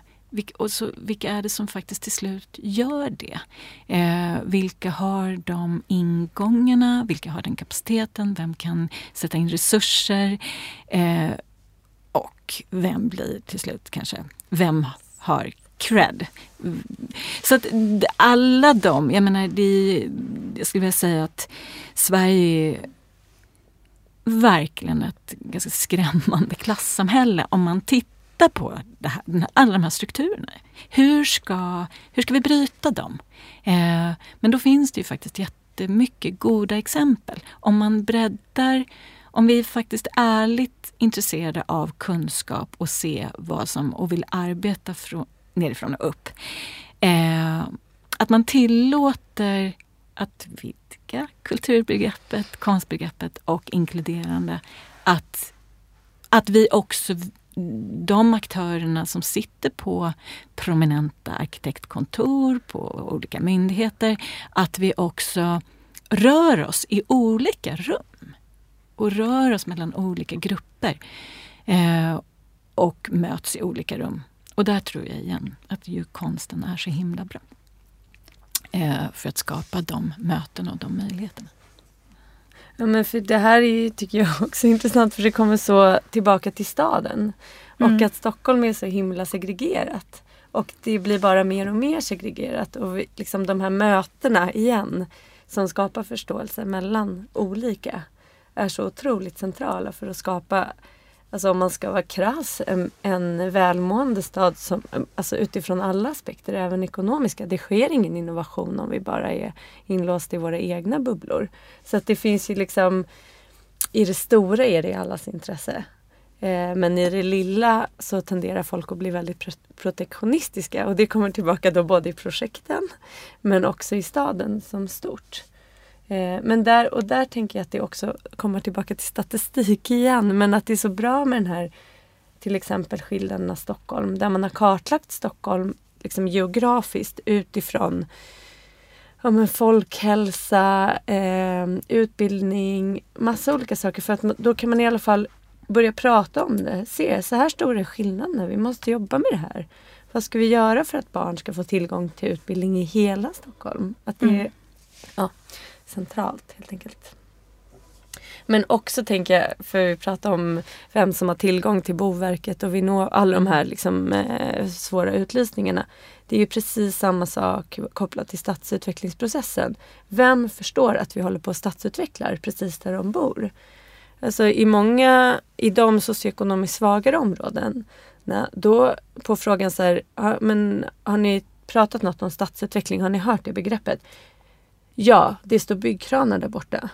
och så, vilka är det som faktiskt till slut gör det? Eh, vilka har de ingångarna? Vilka har den kapaciteten? Vem kan sätta in resurser? Eh, och vem blir till slut kanske, vem har cred? Så att alla de, jag menar, det, jag skulle vilja säga att Sverige verkligen ett ganska skrämmande klassamhälle om man tittar på det här, alla de här strukturerna. Hur ska, hur ska vi bryta dem? Eh, men då finns det ju faktiskt jättemycket goda exempel. Om man breddar, om vi är faktiskt ärligt intresserade av kunskap och se vad som, och vill arbeta från, nerifrån och upp. Eh, att man tillåter att vidga kulturbegreppet, konstbegreppet och inkluderande. Att, att vi också, de aktörerna som sitter på prominenta arkitektkontor, på olika myndigheter, att vi också rör oss i olika rum och rör oss mellan olika grupper. Eh, och möts i olika rum. Och där tror jag igen att ju konsten är så himla bra. Eh, för att skapa de möten och de möjligheterna. Ja men för det här är tycker jag också intressant för det kommer så tillbaka till staden. Mm. Och att Stockholm är så himla segregerat. Och det blir bara mer och mer segregerat. Och vi, liksom de här mötena igen som skapar förståelse mellan olika är så otroligt centrala för att skapa Alltså om man ska vara krass, en, en välmående stad som, alltså utifrån alla aspekter, även ekonomiska. Det sker ingen innovation om vi bara är inlåsta i våra egna bubblor. Så att det finns ju liksom, i det stora är det i allas intresse. Eh, men i det lilla så tenderar folk att bli väldigt protektionistiska och det kommer tillbaka då både i projekten men också i staden som stort. Eh, men där, och där tänker jag att det också kommer tillbaka till statistik igen. Men att det är så bra med den här till exempel skillnaderna Stockholm. Där man har kartlagt Stockholm liksom geografiskt utifrån ja, men folkhälsa, eh, utbildning, massa olika saker. För att då kan man i alla fall börja prata om det. Se, så här stora är skillnaderna. Vi måste jobba med det här. Vad ska vi göra för att barn ska få tillgång till utbildning i hela Stockholm? Att det, mm. ja centralt helt enkelt. Men också tänker jag, för vi pratar om vem som har tillgång till Boverket och vi når alla de här liksom, eh, svåra utlysningarna. Det är ju precis samma sak kopplat till stadsutvecklingsprocessen. Vem förstår att vi håller på att stadsutvecklar precis där de bor? Alltså i många, i de socioekonomiskt svagare områden, då på frågan så här, men har ni pratat något om stadsutveckling? Har ni hört det begreppet? Ja, det står byggkranar där borta.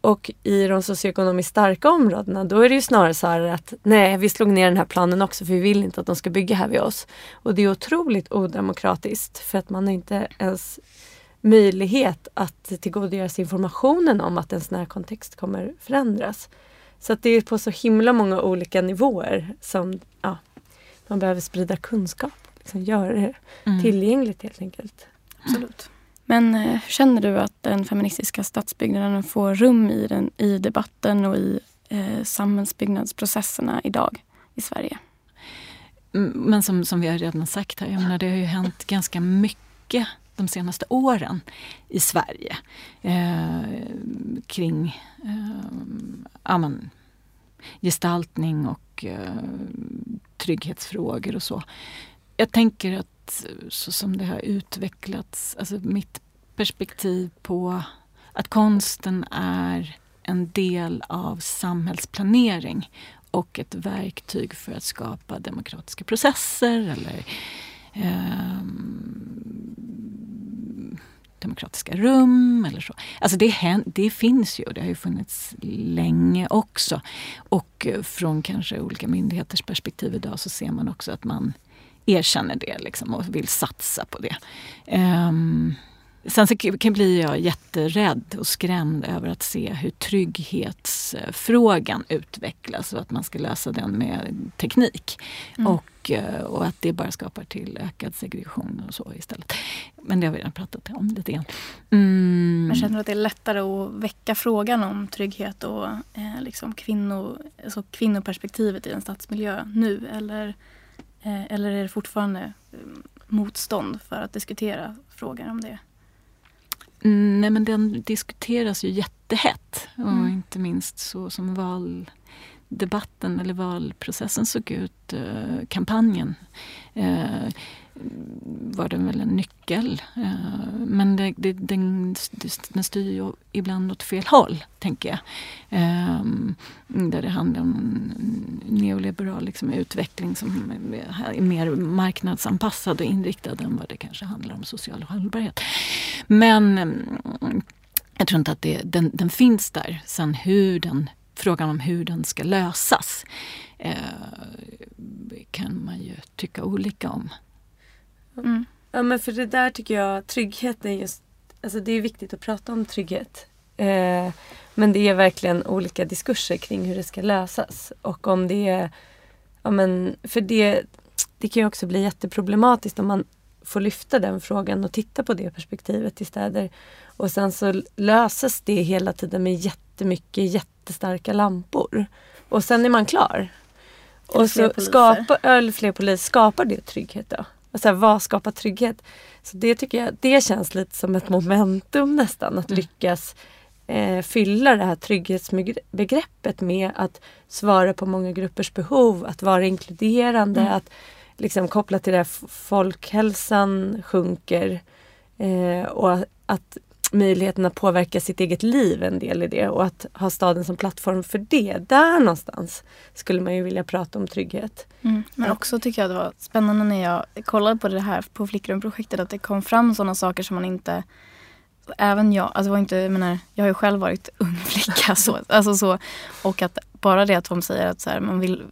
Och i de socioekonomiskt starka områdena då är det ju snarare så här att nej, vi slog ner den här planen också för vi vill inte att de ska bygga här vid oss. Och det är otroligt odemokratiskt för att man har inte ens möjlighet att tillgodogöra sig informationen om att en sån här kontext kommer förändras. Så att det är på så himla många olika nivåer som ja, man behöver sprida kunskap. Liksom göra det mm. tillgängligt helt enkelt. Absolut. Men eh, känner du att den feministiska stadsbyggnaden får rum i, den, i debatten och i eh, samhällsbyggnadsprocesserna idag i Sverige? Mm, men som, som vi har redan sagt här, jag menar, det har ju hänt ganska mycket de senaste åren i Sverige eh, kring eh, amen, gestaltning och eh, trygghetsfrågor och så. Jag tänker att så som det har utvecklats, alltså mitt perspektiv på att konsten är en del av samhällsplanering och ett verktyg för att skapa demokratiska processer eller eh, demokratiska rum eller så. Alltså det, det finns ju och det har ju funnits länge också. Och eh, från kanske olika myndigheters perspektiv idag så ser man också att man erkänner det liksom och vill satsa på det. Um, Sen så blir jag jätterädd och skrämd över att se hur trygghetsfrågan utvecklas och att man ska lösa den med teknik. Mm. Och, eh, och att det bara skapar till ökad segregation och så istället. Men det har vi redan pratat om lite grann. Mm. Men känner du att det är lättare att väcka frågan om trygghet och eh, liksom kvinno, alltså kvinnoperspektivet i en stadsmiljö nu? Eller eller är det fortfarande eh, motstånd för att diskutera frågan om det? Mm, nej men den diskuteras ju jättehett och mm. inte minst så som debatten eller valprocessen såg ut, eh, kampanjen eh, var den väl en nyckel. Eh, men det, det, den, den styr ju ibland åt fel håll, tänker jag. Eh, där det handlar om neoliberal liksom, utveckling som är mer marknadsanpassad och inriktad än vad det kanske handlar om social hållbarhet. Men eh, jag tror inte att det, den, den finns där. Sen hur den, frågan om hur den ska lösas eh, kan man ju tycka olika om. Mm. Ja men för det där tycker jag, trygghet är just, alltså det är viktigt att prata om trygghet. Eh, men det är verkligen olika diskurser kring hur det ska lösas. Och om det är, ja men för det, det kan ju också bli jätteproblematiskt om man får lyfta den frågan och titta på det perspektivet i städer. Och sen så löses det hela tiden med jättemycket jättestarka lampor. Och sen är man klar. Och så skapa, eller fler poliser, skapar det trygghet då? Och så här, vad skapar trygghet? Så det tycker jag, det känns lite som ett momentum nästan att mm. lyckas eh, fylla det här trygghetsbegreppet med att svara på många gruppers behov, att vara inkluderande, mm. att liksom koppla till det folkhälsan sjunker eh, och att möjligheten att påverka sitt eget liv en del i det och att ha staden som plattform för det. Där någonstans skulle man ju vilja prata om trygghet. Mm. Men också tycker jag det var spännande när jag kollade på det här på Flickrumprojektet att det kom fram sådana saker som man inte Även jag, alltså var inte, jag, menar, jag har ju själv varit ung flicka så, alltså så, och att bara det att de säger att så här, man vill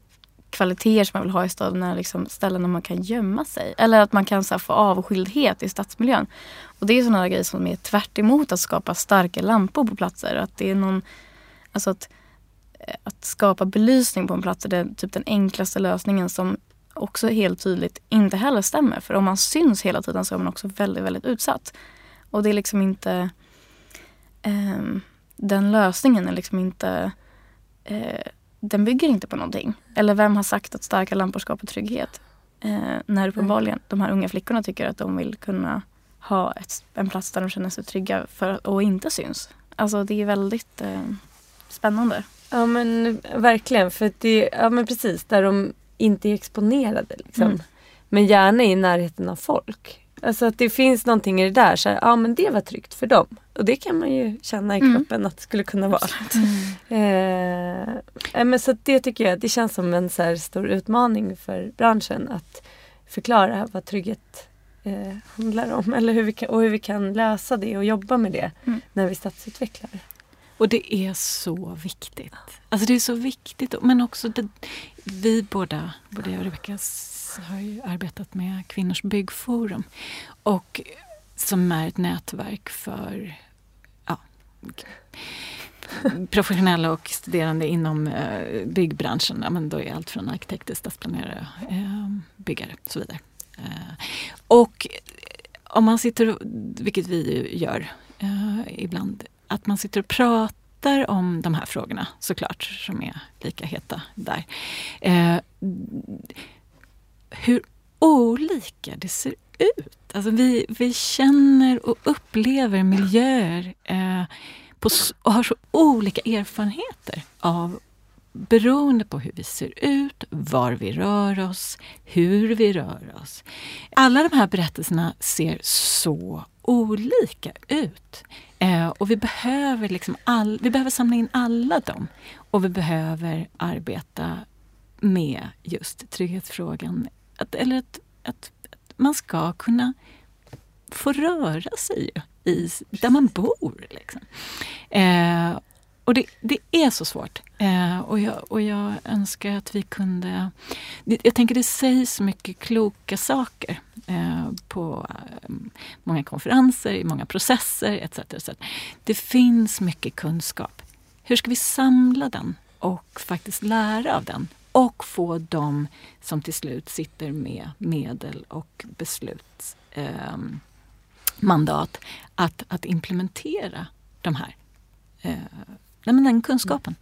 kvaliteter som man vill ha i staden är liksom ställen där man kan gömma sig. Eller att man kan så här, få avskildhet i stadsmiljön. Och det är sådana grejer som är tvärt att skapa starka lampor på platser. Att det är någon, alltså att, eh, att skapa belysning på en plats är det, typ den enklaste lösningen som också helt tydligt inte heller stämmer. För om man syns hela tiden så är man också väldigt, väldigt utsatt. Och det är liksom inte... Eh, den lösningen är liksom inte... Eh, den bygger inte på någonting. Eller vem har sagt att starka lampor skapar trygghet? Eh, när uppenbarligen de här unga flickorna tycker att de vill kunna ha ett, en plats där de känner sig trygga för, och inte syns. Alltså det är väldigt eh, spännande. Ja men verkligen. För det, ja men precis, där de inte är exponerade. Liksom. Mm. Men gärna i närheten av folk. Alltså att det finns någonting i det där. Så här, ja men det var tryggt för dem. Och det kan man ju känna i mm. kroppen mm. att det skulle kunna vara. Mm. Eh, men så det tycker jag, det känns som en så stor utmaning för branschen att förklara vad trygghet eh, handlar om. Eller hur vi kan, och hur vi kan lösa det och jobba med det mm. när vi stadsutvecklar. Och det är så viktigt. Alltså det är så viktigt. Men också det, vi båda, både jag och Rebecka har ju arbetat med Kvinnors byggforum. Och som är ett nätverk för ja, professionella och studerande inom eh, byggbranschen. Ja, men då är allt från arkitekter, stadsplanerare, eh, byggare och så vidare. Eh, och om man sitter, vilket vi gör eh, ibland, att man sitter och pratar om de här frågorna såklart, som är lika heta där. Eh, hur olika det ser ut. Alltså vi, vi känner och upplever miljöer eh, på, och har så olika erfarenheter av beroende på hur vi ser ut, var vi rör oss, hur vi rör oss. Alla de här berättelserna ser så olika ut. Eh, och vi behöver, liksom all, vi behöver samla in alla dem. Och vi behöver arbeta med just trygghetsfrågan. Att, eller att, att, att man ska kunna få röra sig i, där man bor. Liksom. Eh, och det, det, är så svårt. Eh, och, jag, och jag önskar att vi kunde... Jag tänker det sägs mycket kloka saker eh, på eh, många konferenser, i många processer etc, etc. Det finns mycket kunskap. Hur ska vi samla den och faktiskt lära av den? Och få dem som till slut sitter med medel och beslutsmandat ehm, eh, att, att implementera de här eh, nej, men den kunskapen.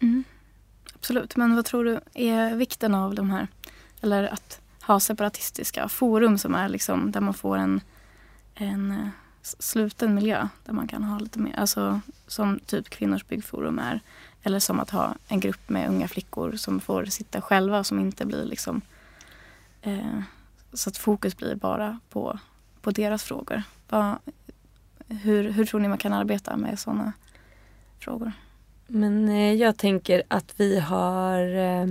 Mm. mm. Absolut, men vad tror du är vikten av de här, eller att ha separatistiska forum som är liksom där man får en, en eh, sluten miljö där man kan ha lite mer, alltså som typ Kvinnors byggforum är. Eller som att ha en grupp med unga flickor som får sitta själva som inte blir liksom eh, så att fokus blir bara på, på deras frågor. Va, hur, hur tror ni man kan arbeta med sådana frågor. Men eh, jag tänker att vi har eh,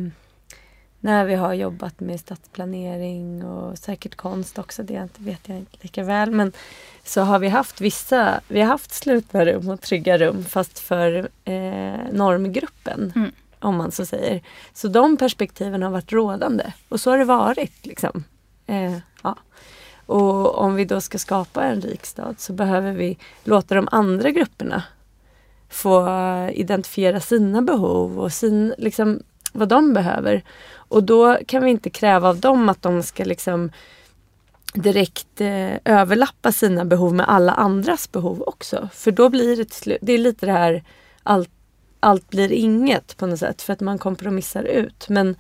när vi har jobbat med stadsplanering och säkert konst också, det vet jag inte lika väl. Men så har vi haft vissa, vi har haft slutna rum och trygga rum fast för eh, normgruppen. Mm. Om man så säger. Så de perspektiven har varit rådande och så har det varit. Liksom. Eh, ja. Och om vi då ska skapa en rik stad så behöver vi låta de andra grupperna få identifiera sina behov och sin, liksom, vad de behöver. Och då kan vi inte kräva av dem att de ska liksom direkt eh, överlappa sina behov med alla andras behov också. För då blir det till slut, det är lite det här allt allt blir inget på något sätt för att man kompromissar ut. Men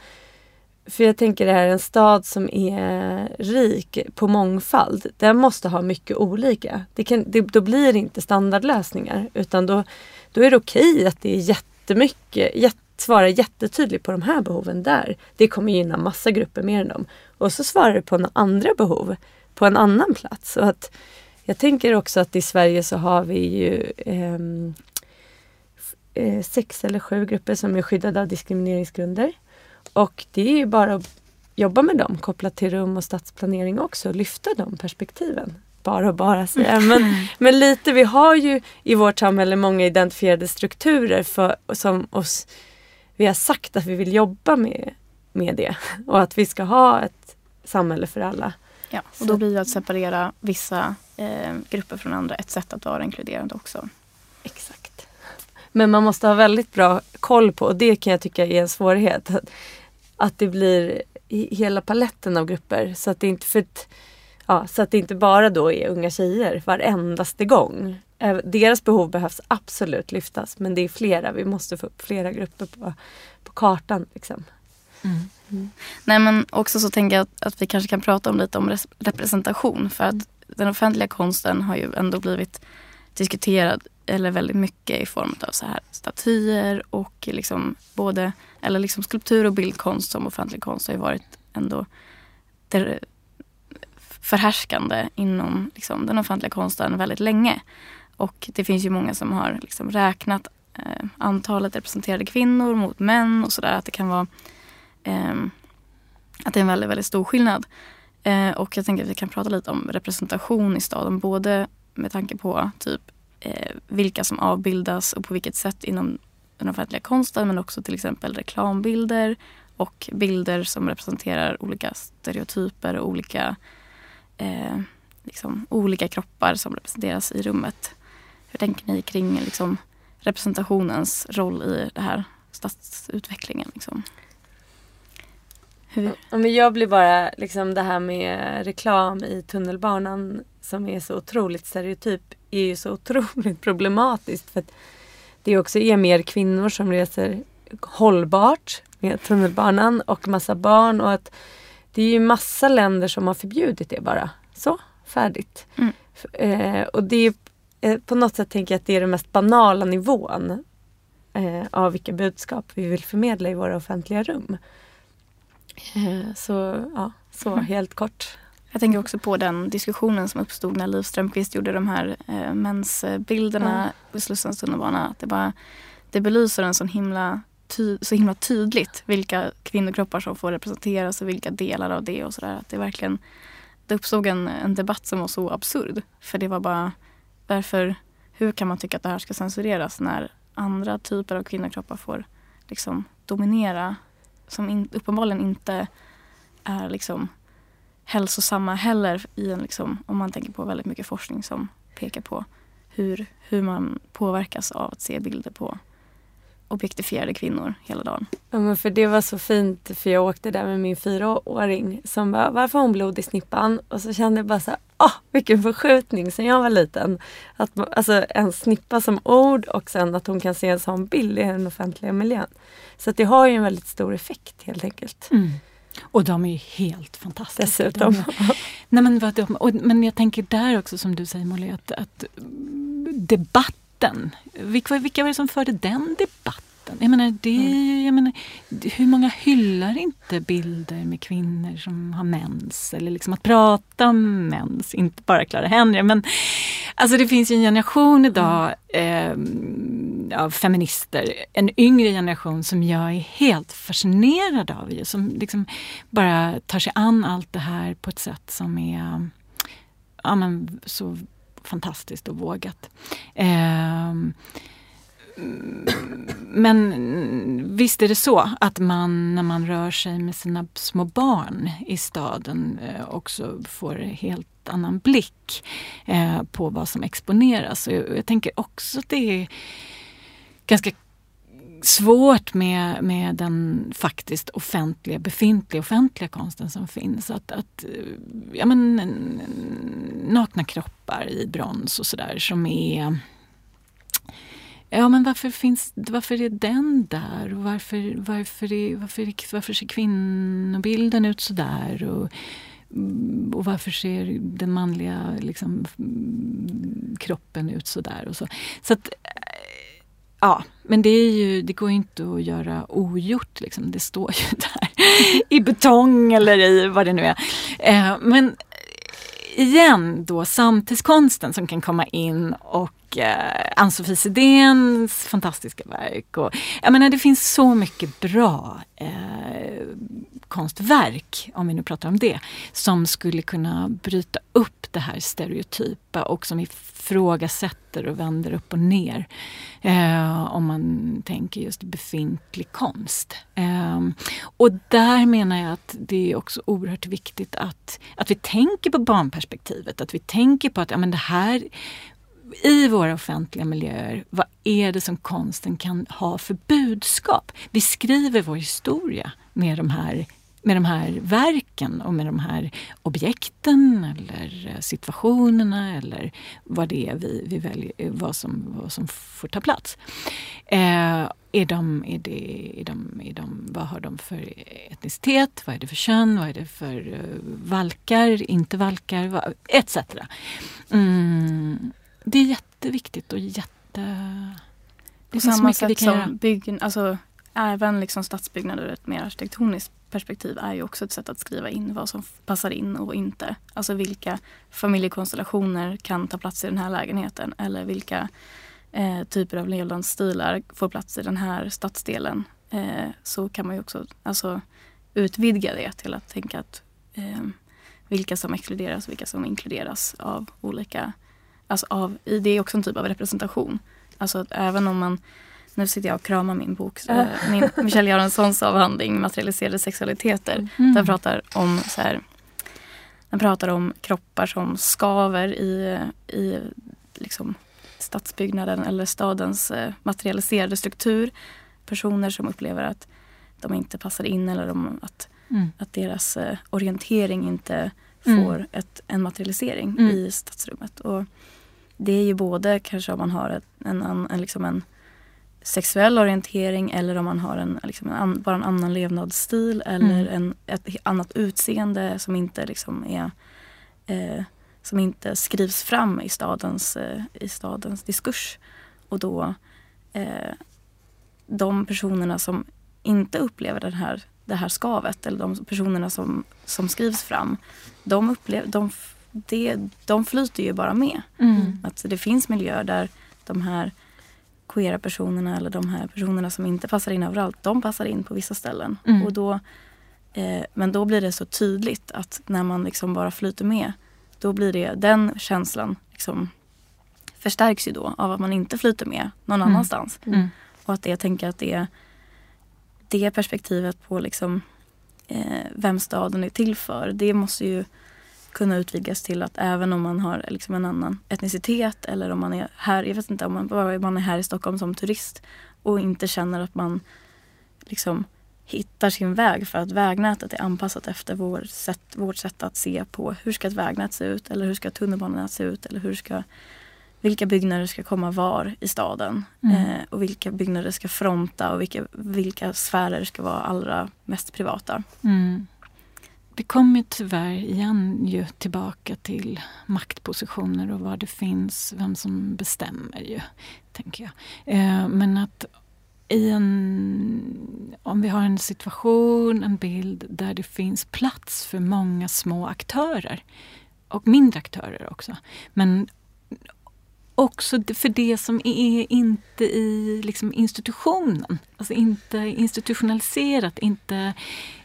för jag tänker det här en stad som är rik på mångfald. Den måste ha mycket olika. Det kan, det, då blir det inte standardlösningar utan då, då är det okej okay att det är jättemycket, jätt, svarar jättetydligt på de här behoven där. Det kommer gynna massa grupper mer än dem. Och så svarar det på några andra behov på en annan plats. Och att, jag tänker också att i Sverige så har vi ju ehm, eh, sex eller sju grupper som är skyddade av diskrimineringsgrunder. Och det är ju bara att jobba med dem kopplat till rum och stadsplanering också. Lyfta de perspektiven. Bara och bara säga. Men, men lite, vi har ju i vårt samhälle många identifierade strukturer för, som oss, vi har sagt att vi vill jobba med, med det. Och att vi ska ha ett samhälle för alla. Ja, och då blir det att separera vissa eh, grupper från andra ett sätt att vara inkluderande också. Exakt. Men man måste ha väldigt bra koll på, och det kan jag tycka är en svårighet, att, att det blir hela paletten av grupper. Så att det inte, för ett, ja, så att det inte bara då är unga tjejer varendaste gång. Deras behov behövs absolut lyftas men det är flera. Vi måste få upp flera grupper på, på kartan. Liksom. Mm. Mm. Nej men också så tänker jag att, att, vi kanske kan prata om lite om representation. För att den offentliga konsten har ju ändå blivit diskuterad eller väldigt mycket i form av så här statyer och liksom både eller liksom skulptur och bildkonst som offentlig konst har ju varit ändå det förhärskande inom liksom, den offentliga konsten väldigt länge. Och det finns ju många som har liksom räknat eh, antalet representerade kvinnor mot män och sådär. Att det kan vara eh, att det är en väldigt, väldigt stor skillnad. Eh, och jag tänker att vi kan prata lite om representation i staden. Både med tanke på typ eh, vilka som avbildas och på vilket sätt inom den offentliga konsten men också till exempel reklambilder och bilder som representerar olika stereotyper och olika, eh, liksom, olika kroppar som representeras i rummet. Hur tänker ni kring liksom, representationens roll i det här stadsutvecklingen? Liksom? Hur? men jag blir bara, liksom det här med reklam i tunnelbanan som är så otroligt stereotyp är ju så otroligt problematiskt. För att det också är mer kvinnor som reser hållbart med tunnelbanan och massa barn och att det är ju massa länder som har förbjudit det bara. Så, färdigt. Mm. Eh, och det är eh, på något sätt tänker jag att det är den mest banala nivån eh, av vilka budskap vi vill förmedla i våra offentliga rum. Eh, så ja, så mm. helt kort. Jag tänker också på den diskussionen som uppstod när Liv Strömquist gjorde de här eh, mensbilderna mm. på Slussens tunnelbana. Att det, bara, det belyser en sån himla ty, så himla tydligt vilka kvinnokroppar som får representeras och vilka delar av det och sådär. Att det verkligen det uppstod en, en debatt som var så absurd. För det var bara varför, hur kan man tycka att det här ska censureras när andra typer av kvinnokroppar får liksom dominera som in, uppenbarligen inte är liksom hälsosamma heller i en, liksom, om man tänker på väldigt mycket forskning som pekar på hur, hur man påverkas av att se bilder på objektifierade kvinnor hela dagen. Ja, men för det var så fint för jag åkte där med min fyraåring som bara, varför har hon blod i snippan? Och så kände jag bara så här, åh vilken förskjutning sen jag var liten. Att, alltså en snippa som ord och sen att hon kan se en sån bild i den offentliga miljön. Så att det har ju en väldigt stor effekt helt enkelt. Mm. Och de är ju helt fantastiska. Dessutom. De, nej men, vad de, och, men jag tänker där också som du säger Molly, att, att debatten, vilka, vilka var det som förde den debatten? Jag menar, det, mm. jag menar, hur många hyllar inte bilder med kvinnor som har mens? Eller liksom att prata om mens, inte bara Clara Henry. Men alltså det finns ju en generation idag eh, av feminister, en yngre generation som jag är helt fascinerad av. Som liksom bara tar sig an allt det här på ett sätt som är ja, men, så fantastiskt och vågat. Eh, men visst är det så att man när man rör sig med sina små barn i staden eh, också får helt annan blick eh, på vad som exponeras. Och jag, jag tänker också att det är ganska svårt med, med den faktiskt offentliga, befintliga offentliga konsten som finns. Att, att eh, ja, men, nakna kroppar i brons och sådär som är Ja, men varför, finns, varför är den där? Och varför, varför, är, varför, är, varför ser kvinnobilden ut sådär? Och, mm, och varför ser den manliga liksom, mm, kroppen ut sådär? Och så. så att, eh, Ja, men det, är ju, det går inte att göra ogjort. Liksom. Det står ju där i betong eller i vad det nu är. Eh, men igen då samtidskonsten som kan komma in och eh, Ann-Sofie Sidéns fantastiska verk. Och, jag menar, det finns så mycket bra eh, konstverk, om vi nu pratar om det, som skulle kunna bryta upp det här stereotypa och som ifrågasätter och vänder upp och ner. Eh, om man tänker just befintlig konst. Eh, och där menar jag att det är också oerhört viktigt att, att vi tänker på barnperspektivet. Att vi tänker på att ja, men det här i våra offentliga miljöer, vad är det som konsten kan ha för budskap? Vi skriver vår historia med de här med de här verken och med de här objekten eller situationerna eller vad det är vi, vi väljer, vad som, vad som får ta plats. Eh, är de, är det, är de, är de, vad har de för etnicitet? Vad är det för kön? Vad är det för uh, valkar? Inte valkar? Etc. Mm, det är jätteviktigt och jätte... Det På samma sätt som byggen, alltså, även liksom stadsbyggnader ur ett mer arkitektoniskt perspektiv är ju också ett sätt att skriva in vad som passar in och inte. Alltså vilka familjekonstellationer kan ta plats i den här lägenheten eller vilka eh, typer av levnadsstilar får plats i den här stadsdelen. Eh, så kan man ju också alltså, utvidga det till att tänka att eh, vilka som exkluderas och vilka som inkluderas av olika, alltså av, det är också en typ av representation. Alltså att även om man nu sitter jag och kramar min bok, äh. min Michelle Göranssons avhandling Materialiserade sexualiteter. Mm. Den pratar om så här, den pratar om kroppar som skaver i, i liksom stadsbyggnaden eller stadens eh, materialiserade struktur. Personer som upplever att de inte passar in eller de, att, mm. att deras eh, orientering inte mm. får mm. ett, en materialisering mm. i stadsrummet. Och det är ju både kanske om man har ett, en, en, en, liksom en sexuell orientering eller om man har en, liksom en bara en annan levnadsstil eller mm. en, ett annat utseende som inte liksom är eh, som inte skrivs fram i stadens, eh, i stadens diskurs. Och då eh, de personerna som inte upplever den här, det här skavet eller de personerna som, som skrivs fram de, upplever, de, det, de flyter ju bara med. Mm. Att det finns miljöer där de här queera personerna eller de här personerna som inte passar in överallt, de passar in på vissa ställen. Mm. Och då, eh, men då blir det så tydligt att när man liksom bara flyter med, då blir det den känslan liksom förstärks ju då av att man inte flyter med någon mm. annanstans. Mm. Och att jag tänker att det, det perspektivet på liksom, eh, vem staden är till för, det måste ju kunna utvidgas till att även om man har liksom en annan etnicitet eller om man är här, jag vet inte, om man, man är här i Stockholm som turist och inte känner att man liksom hittar sin väg för att vägnätet är anpassat efter vår sätt, vårt sätt att se på hur ska ett vägnät se ut eller hur ska tunnelbanenät se ut eller hur ska vilka byggnader ska komma var i staden mm. eh, och vilka byggnader ska fronta och vilka, vilka sfärer ska vara allra mest privata. Mm. Vi kommer tyvärr igen ju tillbaka till maktpositioner och var det finns, vem som bestämmer ju, tänker jag. Eh, men att i en, om vi har en situation, en bild där det finns plats för många små aktörer och mindre aktörer också. Men också för det som är inte i liksom institutionen. Alltså inte institutionaliserat, inte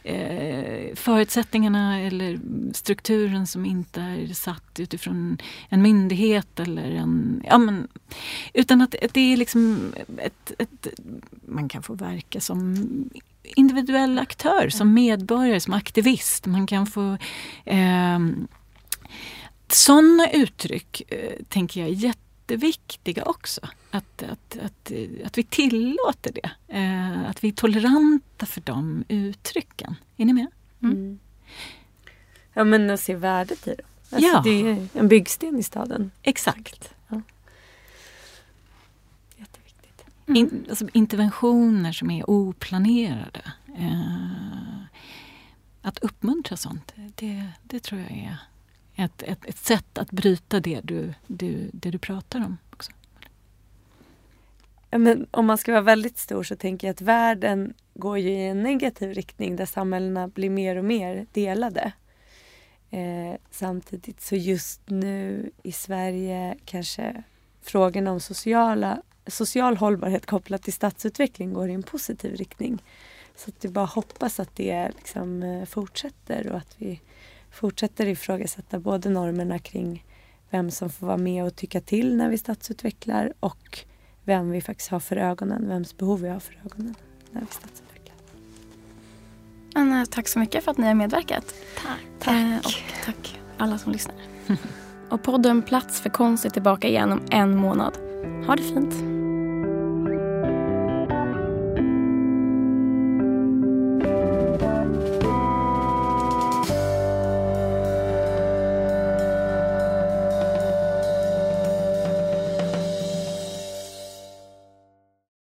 eh, förutsättningarna eller strukturen som inte är satt utifrån en myndighet eller en... Ja, men, utan att, att det är liksom ett, ett, Man kan få verka som individuell aktör, som medborgare, som aktivist. Man kan få eh, sådana uttryck eh, tänker jag är jätte jätteviktiga också. Att, att, att, att vi tillåter det. Eh, att vi är toleranta för de uttrycken. Är ni med? Mm. Mm. Ja men att se värdet i det. Alltså, ja. Det är en byggsten i staden. Exakt. Ja. Jätteviktigt. mm. in, alltså interventioner som är oplanerade. Eh, att uppmuntra sånt, det, det tror jag är ett, ett, ett sätt att bryta det du, du, det du pratar om. också. Ja, men om man ska vara väldigt stor så tänker jag att världen går ju i en negativ riktning där samhällena blir mer och mer delade. Eh, samtidigt så just nu i Sverige kanske frågan om sociala, social hållbarhet kopplat till stadsutveckling går i en positiv riktning. Så att vi bara hoppas att det liksom eh, fortsätter och att vi fortsätter ifrågasätta både normerna kring vem som får vara med och tycka till när vi stadsutvecklar och vem vi faktiskt har för ögonen, vems behov vi har för ögonen när vi stadsutvecklar. Anna, tack så mycket för att ni har medverkat. Tack. tack. Eh, och tack alla som lyssnar. och podden Plats för konst är tillbaka igen om en månad. Ha det fint.